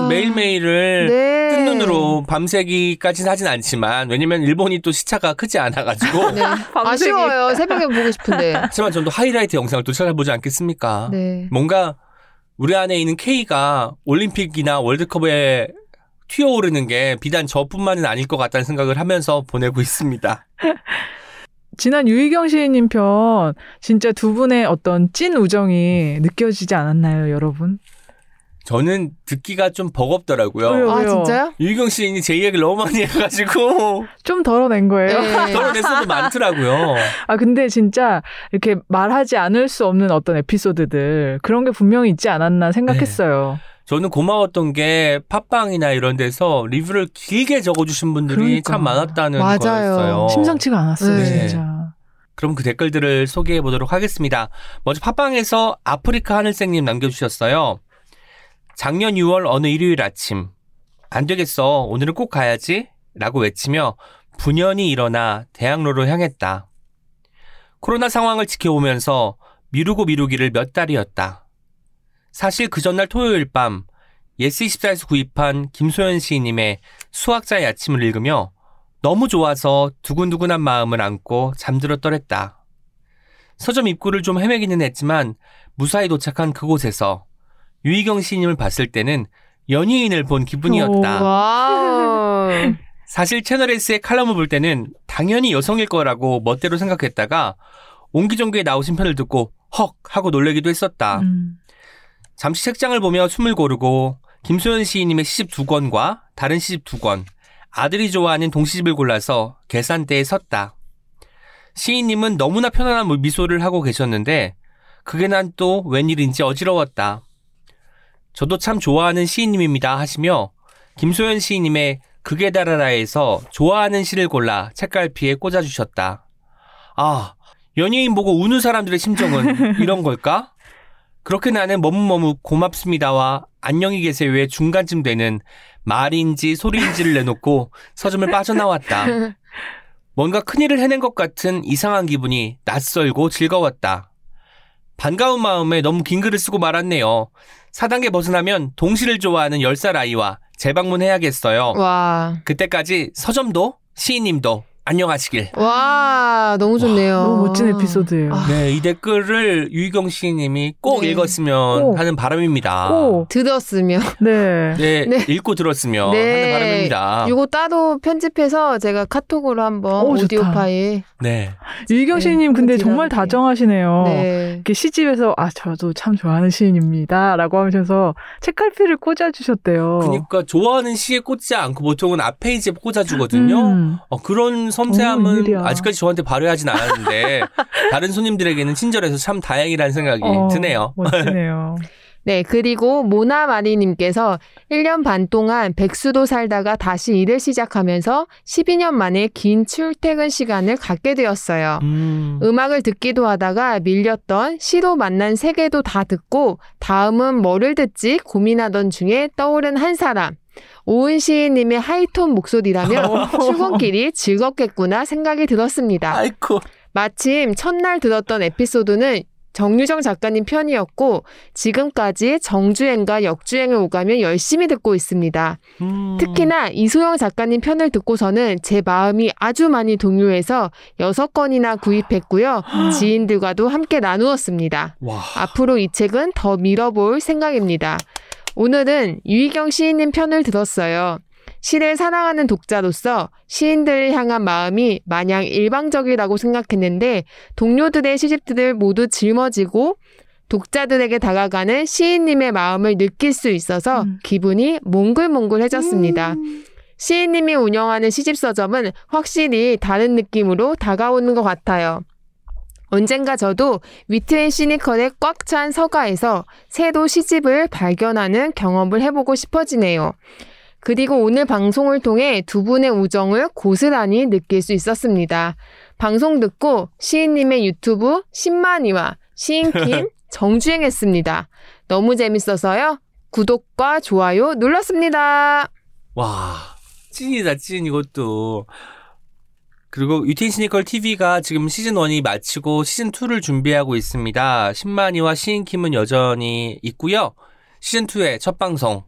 저희가 매일매일을 네. 뜬 눈으로 밤새기까지는 하진 않지만 왜냐면 일본이 또 시차가 크지 않아가지고 네. (laughs) (laughs) 아쉬워요. 새벽에 보고 싶은데. 하지만 저도 하이라이트 영상을 또 찾아보지 않겠습니까? 네. 뭔가 우리 안에 있는 K가 올림픽이나 월드컵에 튀어오르는 게 비단 저뿐만은 아닐 것 같다는 생각을 하면서 보내고 있습니다. 지난 유희경 시인님 편 진짜 두 분의 어떤 찐 우정이 느껴지지 않았나요, 여러분? 저는 듣기가 좀 버겁더라고요. 왜요? 아, 진짜요? 유희경 시인이 제 이야기를 너무 많이 해가지고 (laughs) 좀 덜어낸 거예요. 네. (laughs) 덜어냈어도 많더라고요. 아, 근데 진짜 이렇게 말하지 않을 수 없는 어떤 에피소드들 그런 게 분명히 있지 않았나 생각했어요. 저는 고마웠던 게 팟빵이나 이런 데서 리뷰를 길게 적어주신 분들이 그러니까. 참 많았다는 맞아요. 거였어요. 심상치가 않았어요, 네. 진짜. 그럼 그 댓글들을 소개해 보도록 하겠습니다. 먼저 팟빵에서 아프리카 하늘색님 남겨주셨어요. 작년 6월 어느 일요일 아침 안 되겠어 오늘은 꼭 가야지 라고 외치며 분연히 일어나 대학로로 향했다. 코로나 상황을 지켜보면서 미루고 미루기를 몇 달이었다. 사실 그 전날 토요일 밤 예스24에서 구입한 김소연 시인님의 수학자의 아침을 읽으며 너무 좋아서 두근두근한 마음을 안고 잠들었더랬다. 서점 입구를 좀 헤매기는 했지만 무사히 도착한 그곳에서 유희경 시인님을 봤을 때는 연예인을 본 기분이었다. 와. (laughs) 사실 채널S의 칼럼을 볼 때는 당연히 여성일 거라고 멋대로 생각했다가 옹기종기에 나오신 편을 듣고 헉 하고 놀라기도 했었다. 음. 잠시 책장을 보며 숨을 고르고 김소연 시인님의 시집 두 권과 다른 시집 두 권, 아들이 좋아하는 동시집을 골라서 계산대에 섰다. 시인님은 너무나 편안한 미소를 하고 계셨는데 그게 난 또 웬일인지 어지러웠다. 저도 참 좋아하는 시인님입니다 하시며 김소연 시인님의 극에 달하라에서 좋아하는 시를 골라 책갈피에 꽂아주셨다. 아, 연예인 보고 우는 사람들의 심정은 (laughs) 이런 걸까? 그렇게 나는 머뭇머뭇 고맙습니다와 안녕히 계세요의 중간쯤 되는 말인지 소리인지를 내놓고 서점을 빠져나왔다. 뭔가 큰일을 해낸 것 같은 이상한 기분이 낯설고 즐거웠다. 반가운 마음에 너무 긴 글을 쓰고 말았네요. 4단계 벗어나면 동시를 좋아하는 10살 아이와 재방문해야겠어요. 와. 그때까지 서점도 시인님도 안녕하시길. 와, 너무 좋네요. 너무 멋진 에피소드예요. 아, 네, 이 댓글을 유희경 시인님이 꼭 네. 읽었으면 꼭. 하는 바람입니다. 꼭. 들었으면. 네. (laughs) 네, 네. 읽고 들었으면 네. 하는 바람입니다. 이거 따로 편집해서 제가 카톡으로 한번 오, 오디오 좋다. 파일. 네. 유희경 네, 시인님 근데 그 정말. 다정하시네요. 네. 이렇게 시집에서 아 저도 참 좋아하는 시인입니다. 라고 하면서 책갈피를 꽂아주셨대요. 그러니까 좋아하는 시에 꽂지 않고 보통은 앞 페이지에 꽂아주거든요. 음. 어, 그런 오, 섬세함은 웬일이야. 아직까지 저한테 발휘하진 않았는데 (laughs) 다른 손님들에게는 친절해서 참 다행이라는 생각이 어, 드네요. 멋지네요. (laughs) 네, 그리고 모나마리님께서 1년 반 동안 백수도 살다가 다시 일을 시작하면서 12년 만에 긴 출퇴근 시간을 갖게 되었어요. 음. 음악을 듣기도 하다가 밀렸던 시로 만난 세계도 다 듣고 다음은 뭐를 듣지 고민하던 중에 떠오른 한 사람. 오은 시인님의 하이톤 목소리라면 출근길이 즐겁겠구나 생각이 들었습니다. 아이고. 마침 첫날 들었던 에피소드는 정유정 작가님 편이었고 지금까지 정주행과 역주행을 오가며 열심히 듣고 있습니다. 음. 특히나 이소영 작가님 편을 듣고서는 제 마음이 아주 많이 동요해서 여섯 권이나 구입했고요. 지인들과도 함께 나누었습니다. 와. 앞으로 이 책은 더 밀어볼 생각입니다. 오늘은 유희경 시인님 편을 들었어요. 시를 사랑하는 독자로서 시인들을 향한 마음이 마냥 일방적이라고 생각했는데 동료들의 시집들을 모두 짊어지고 독자들에게 다가가는 시인님의 마음을 느낄 수 있어서 음. 기분이 몽글몽글해졌습니다. 음. 시인님이 운영하는 시집서점은 확실히 다른 느낌으로 다가오는 것 같아요. 언젠가 저도 위트앤 시니컬의 꽉찬 서가에서 새로 시집을 발견하는 경험을 해보고 싶어지네요. 그리고 오늘 방송을 통해 두 분의 우정을 고스란히 느낄 수 있었습니다. 방송 듣고 시인님의 유튜브 10만이와 시인킴 (laughs) 정주행했습니다. 너무 재밌어서요. 구독과 좋아요 눌렀습니다. 와. 찐이다, 찐 이것도. 그리고 유텐 시니컬 TV가 지금 시즌 1이 마치고 시즌 2를 준비하고 있습니다. 신만이와 시인킴은 여전히 있고요. 시즌 2의 첫 방송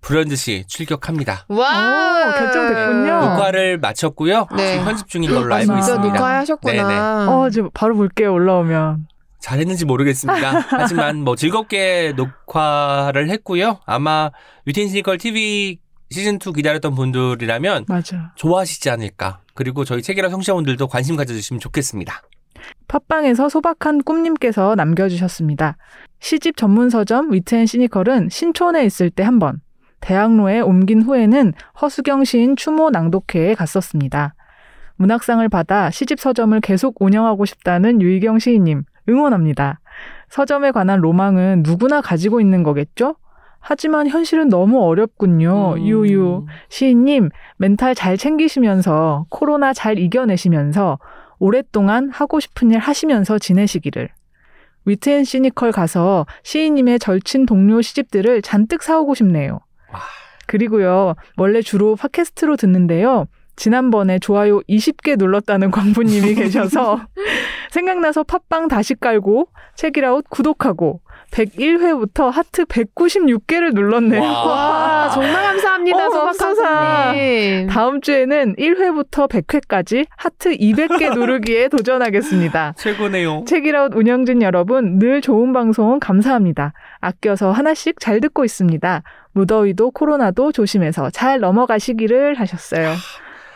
불현듯이 출격합니다. 와 오, 결정됐군요. 녹화를 마쳤고요. 네. 지금 편집 중인 걸로 아, 알고 진짜 있습니다. 네네. 녹화하셨구나. 어, 지금 바로 볼게요, 올라오면. 잘했는지 모르겠습니다. (laughs) 하지만 뭐 즐겁게 녹화를 했고요. 아마 유텐 시니컬 TV 시즌 2 기다렸던 분들이라면 맞아. 좋아하시지 않을까. 그리고 저희 책이라 청취자분들도 관심 가져주시면 좋겠습니다. 팟빵에서 소박한 꿈님께서 남겨주셨습니다. 시집 전문 서점 위트앤 시니컬은 신촌에 있을 때 한 번, 대학로에 옮긴 후에는 허수경 시인 추모 낭독회에 갔었습니다. 문학상을 받아 시집 서점을 계속 운영하고 싶다는 유희경 시인님 응원합니다. 서점에 관한 로망은 누구나 가지고 있는 거겠죠? 하지만 현실은 너무 어렵군요. 음. 유유. 시인님, 멘탈 잘 챙기시면서 코로나 잘 이겨내시면서 오랫동안 하고 싶은 일 하시면서 지내시기를. 위트앤 시니컬 가서 시인님의 절친 동료 시집들을 잔뜩 사오고 싶네요. 와. 그리고요, 원래 주로 팟캐스트로 듣는데요. 지난번에 좋아요 20개 눌렀다는 광부님이 (laughs) 계셔서 생각나서 팟빵 다시 깔고 책이라웃 구독하고 101회부터 하트 196개를 눌렀네요. 와. (laughs) 와, 정말 감사합니다, 어, 맙소사. 소박한님. 다음 주에는 1회부터 100회까지 하트 200개 누르기에 (laughs) 도전하겠습니다. 최고네요. 책이라웃 운영진 여러분 늘 좋은 방송 감사합니다. 아껴서 하나씩 잘 듣고 있습니다. 무더위도 코로나도 조심해서 잘 넘어가시기를 하셨어요.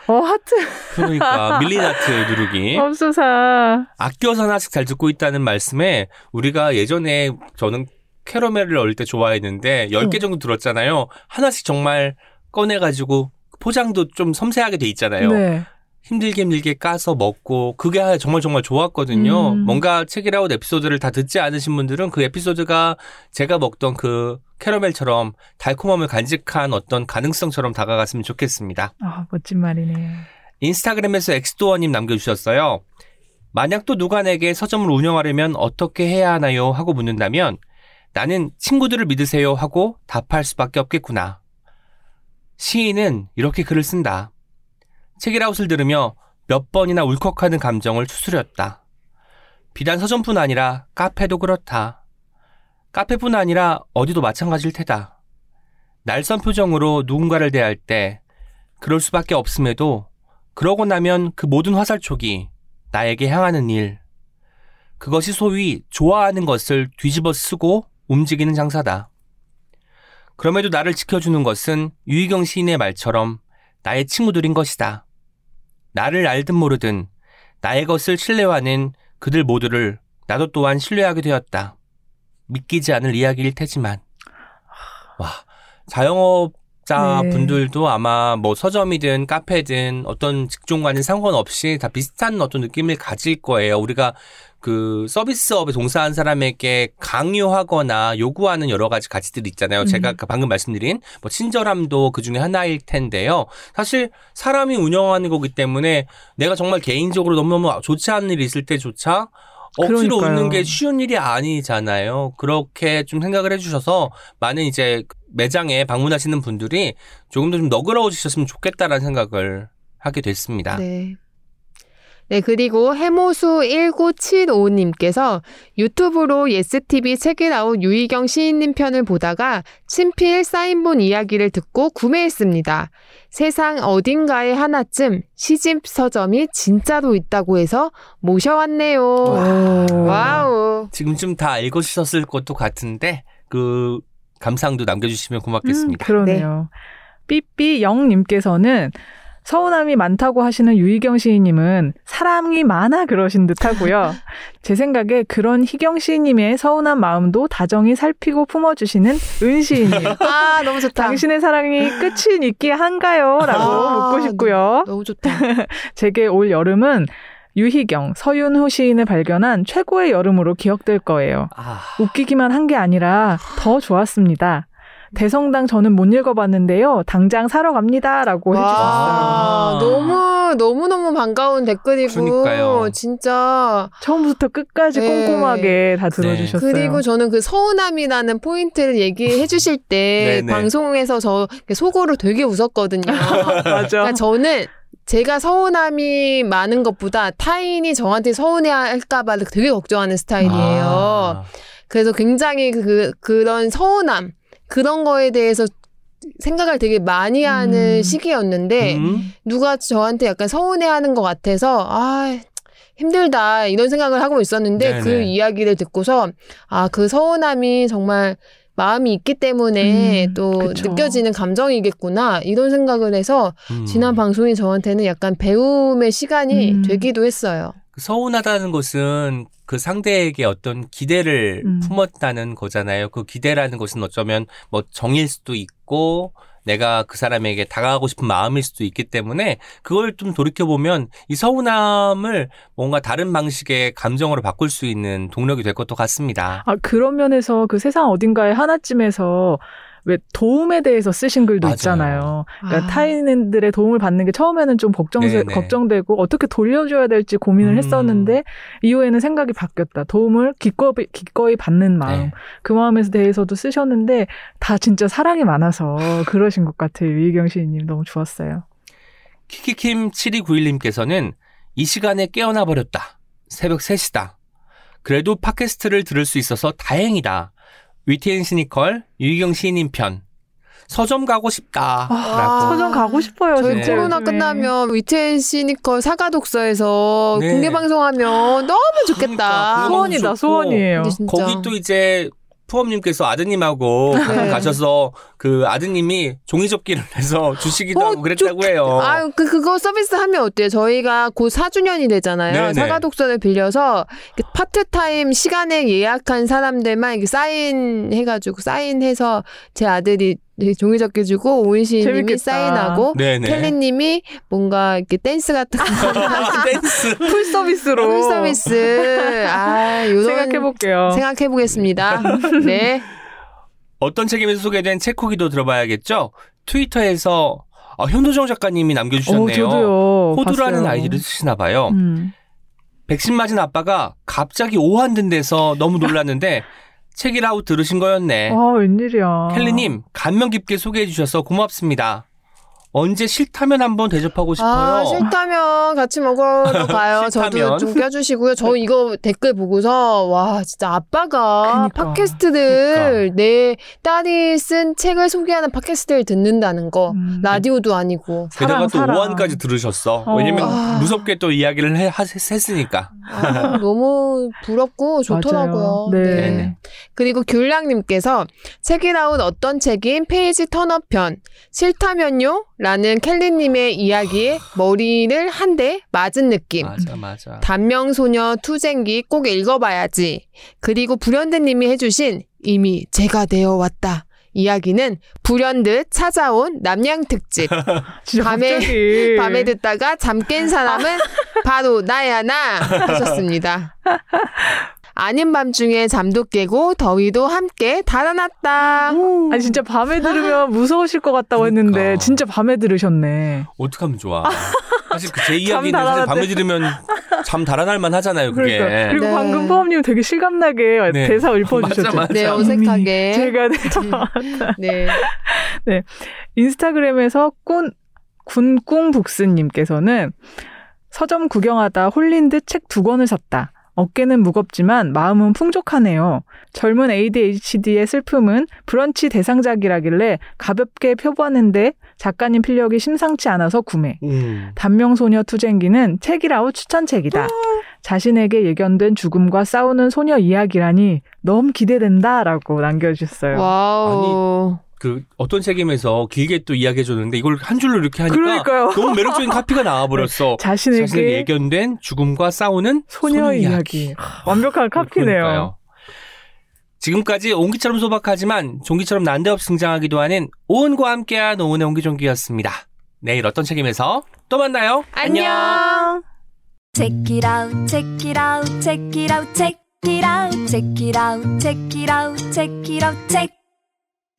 어 하트 그러니까 (laughs) 밀린 하트 누르기. 없소사. 아껴서 하나씩 잘 듣고 있다는 말씀에 우리가 예전에 저는 캐러멜을 어릴 때 좋아했는데 10개 정도 들었잖아요. 하나씩 정말 꺼내가지고 포장도 좀 섬세하게 돼 있잖아요. 네. 힘들게 힘들게 까서 먹고 그게 정말 정말 좋았거든요. 음. 뭔가 책이라웃 에피소드를 다 듣지 않으신 분들은 그 에피소드가 제가 먹던 그 캐러멜처럼 달콤함을 간직한 어떤 가능성처럼 다가갔으면 좋겠습니다. 아 멋진 말이네요. 인스타그램에서 엑스도어님 남겨주셨어요. 만약 또 누가 내게 서점을 운영하려면 어떻게 해야 하나요? 하고 묻는다면 나는 친구들을 믿으세요 하고 답할 수밖에 없겠구나. 시인은 이렇게 글을 쓴다. 책이라웃을 들으며 몇 번이나 울컥하는 감정을 추스렸다. 비단 서점뿐 아니라 카페도 그렇다. 카페뿐 아니라 어디도 마찬가지일 테다. 날선 표정으로 누군가를 대할 때 그럴 수밖에 없음에도 그러고 나면 그 모든 화살촉이 나에게 향하는 일. 그것이 소위 좋아하는 것을 뒤집어 쓰고 움직이는 장사다. 그럼에도 나를 지켜주는 것은 유희경 시인의 말처럼 나의 친구들인 것이다. 나를 알든 모르든 나의 것을 신뢰하는 그들 모두를 나도 또한 신뢰하게 되었다. 믿기지 않을 이야기일 테지만. 와, 자영업자 네. 분들도 아마 뭐 서점이든 카페든 어떤 직종과는 상관없이 다 비슷한 어떤 느낌을 가질 거예요. 우리가 그 서비스업에 종사한 사람에게 강요하거나 요구하는 여러 가지 가치들이 있잖아요. 제가 음. 아까 방금 말씀드린 뭐 친절함도 그 중에 하나일 텐데요. 사실 사람이 운영하는 거기 때문에 내가 정말 개인적으로 너무너무 좋지 않은 일이 있을 때조차 억지로 그러니까요. 웃는 게 쉬운 일이 아니잖아요. 그렇게 좀 생각을 해주셔서 많은 이제 매장에 방문하시는 분들이 조금 더 좀 너그러워지셨으면 좋겠다라는 생각을 하게 됐습니다. 네. 네, 그리고 해모수 1975님께서 유튜브로 예스TV 책읽아웃 유희경 시인님 편을 보다가 친필 사인본 이야기를 듣고 구매했습니다. 세상 어딘가에 하나쯤 시집 서점이 진짜로 있다고 해서 모셔왔네요. 오. 와우. 지금쯤 다 읽으셨을 것도 같은데 그 감상도 남겨주시면 음, 고맙겠습니다. 그러네요. 삐삐 영님께서는 서운함이 많다고 하시는 유희경 시인님은 사랑이 많아 그러신 듯 하고요. (laughs) 제 생각에 그런 희경 시인님의 서운한 마음도 다정히 살피고 품어주시는 은 시인님. (laughs) 아, 너무 좋다. 당신의 사랑이 끝이 있기 한가요? 라고 아, 묻고 싶고요. 너무 좋다. (laughs) 제게 올 여름은 유희경, 서윤호 시인을 발견한 최고의 여름으로 기억될 거예요. 아, 웃기기만 한 게 아니라 더 좋았습니다. 대성당 저는 못 읽어봤는데요. 당장 사러 갑니다라고 해주셨어요. 와, 너무, 너무 너무 반가운 댓글이고, 그러니까요. 진짜. 처음부터 끝까지 네. 꼼꼼하게 다 들어주셨어요. 그리고 저는 그 서운함이라는 포인트를 얘기해 주실 때 네네. (laughs) 방송에서 저 속으로 되게 웃었거든요. (laughs) 맞아. 그러니까 저는 제가 서운함이 많은 것보다 타인이 저한테 서운해할까봐 되게 걱정하는 스타일이에요. 아, 그래서 굉장히 그, 그런 서운함, 그런 거에 대해서 생각을 되게 많이 하는 음. 시기였는데, 음? 누가 저한테 약간 서운해하는 것 같아서 아 힘들다 이런 생각을 하고 있었는데 네네. 그 이야기를 듣고서 아 그 서운함이 정말 마음이 있기 때문에 음, 또 그쵸. 느껴지는 감정이겠구나 이런 생각을 해서 음. 지난 방송이 저한테는 약간 배움의 시간이 음. 되기도 했어요. 그 서운하다는 것은 그 상대에게 어떤 기대를 음. 품었다는 거잖아요. 그 기대라는 것은 어쩌면 뭐 정일 수도 있고 내가 그 사람에게 다가가고 싶은 마음일 수도 있기 때문에 그걸 좀 돌이켜보면 이 서운함을 뭔가 다른 방식의 감정으로 바꿀 수 있는 동력이 될 것도 같습니다. 아, 그런 면에서 그 세상 어딘가에 하나쯤에서 왜 도움에 대해서 쓰신 글도 맞아요. 있잖아요. 그러니까 아. 타인들의 도움을 받는 게 처음에는 좀 걱정. 걱정되고 어떻게 돌려줘야 될지 고민을 음. 했었는데 이후에는 생각이 바뀌었다. 도움을 기꺼이, 기꺼이 받는 마음. 네. 그 마음에 대해서도 쓰셨는데 다 진짜 사랑이 많아서 (laughs) 그러신 것 같아요. 유희경 시인님 너무 좋았어요. 키키킴 7291님께서는 이 시간에 깨어나 버렸다. 새벽 3시다. 그래도 팟캐스트를 들을 수 있어서 다행이다. 위트앤 시니컬 유희경 시인님 편. 서점 가고 싶다. 아, 라고. 서점 가고 싶어요. 저희 네. 코로나 요즘에. 끝나면 위트앤 시니컬 사가독서에서 네. 공개 방송하면 너무 좋겠다. 그러니까, 소원이다, 좋고. 소원이에요. 진짜. 거기 또 이제 푸엄님께서 아드님하고 네. 가셔서 그 아드님이 종이접기를 해서 주시기도 어, 하고 그랬다고 해요. 아유, 그, 그거 서비스 하면 어때요? 저희가 곧 4주년이 되잖아요. 네네. 사가독서를 빌려서 이렇게 파트 타임 시간에 예약한 사람들만 이렇게 사인해가지고, 사인해서 제 아들이 이렇게 종이접기 주고, 오은 시인님이. 사인하고, 네네. 캘리님이 뭔가 이렇게 댄스 같은 거. (laughs) 댄스. full service로 full service. 아, 요런. 생각해 볼게요. 생각해 보겠습니다. (laughs) 네. 어떤 책임에서 소개된 책 후기도 들어봐야겠죠? 트위터에서 아, 현도정 작가님이 남겨주셨네요. 어, 저도요. 호두라는 봤어요. 아이디를 쓰시나 봐요. 음. 백신 맞은 아빠가 갑자기 오한된 데서 너무 놀랐는데 책이라고 들으신 거였네. 아, 웬일이야. 켈리님 감명 깊게 소개해 주셔서 고맙습니다. 언제 싫다면 한번 대접하고 싶어요. 아, 싫다면 같이 먹으러 (laughs) 가요. 싫다면. 저도 좀 껴주시고요. 저 이거 댓글 보고서, 와, 진짜 아빠가 그니까. 팟캐스트들, 그니까. 내 딸이 쓴 책을 소개하는 팟캐스트를 듣는다는 거. 음. 라디오도 아니고. 게다가 사랑, 또 사랑. 오한까지 들으셨어. 어. 왜냐면 아. 무섭게 또 이야기를 해, 하- 했으니까. 아, 너무 부럽고 좋더라고요. 네. 네네. 그리고 귤량님께서 책이라운 어떤 책인 page turner 편 싫다면요? 라는 캘리님의 이야기에 머리를 한 대 맞은 느낌. 맞아 맞아. 단명소녀 투쟁기 꼭 읽어봐야지. 그리고 불현듯님이 해주신 이미 제가 되어 왔다. 이야기는 불현듯 찾아온 남양 특집. (laughs) 밤에- 갑자기. 밤에 듣다가 잠 깬 사람은 (laughs) 바로 나야 나 하셨습니다. (laughs) 아닌 밤중에 잠도 깨고 더위도 함께 달아났다. 아니 진짜 밤에 들으면 무서우실 것 같다고 했는데 그러니까. 진짜 밤에 들으셨네. 어떡하면 좋아. 사실 그제 (laughs) 잠 이야기는 사실. 밤에 들으면 잠 달아날 만 하잖아요, 그게. 그러니까. 그리고 네. 방금 포함님 되게 실감나게 네. 대사 읊어주셨죠. 맞아, 맞아. 네, 어색하게. 제가 (laughs) 네. 인스타그램에서 꾼 군꿍북스님께서는 서점 구경하다 홀린 듯 책 두 권을 샀다. 어깨는 무겁지만 마음은 풍족하네요. 젊은 ADHD의 슬픔은 브런치 대상작이라길래 가볍게 펴보았는데 작가님 필력이 심상치 않아서 구매. 음. 단명소녀 투쟁기는 책이라우 추천책이다. 자신에게 예견된 죽음과 싸우는 소녀 이야기라니 너무 기대된다라고 남겨주셨어요. 와우. 그 어떤 책임에서 길게 또 이야기해 줬는데 이걸 한 줄로 이렇게 하니까 그러니까요. 너무 매력적인 카피가 나와 버렸어. (laughs) 자신에게, 자신에게 예견된 죽음과 싸우는 소녀, 이야기. 완벽한 카피네요. 그러니까요. 지금까지 옹기처럼 소박하지만 종기처럼 난데없이 등장하기도 하는 오은과 함께한 오은의 옹기종기였습니다. 내일 어떤 책임에서 또 만나요. 안녕. Check it out, check it out, check it out, check it out, check it out, check it out, check it out, check.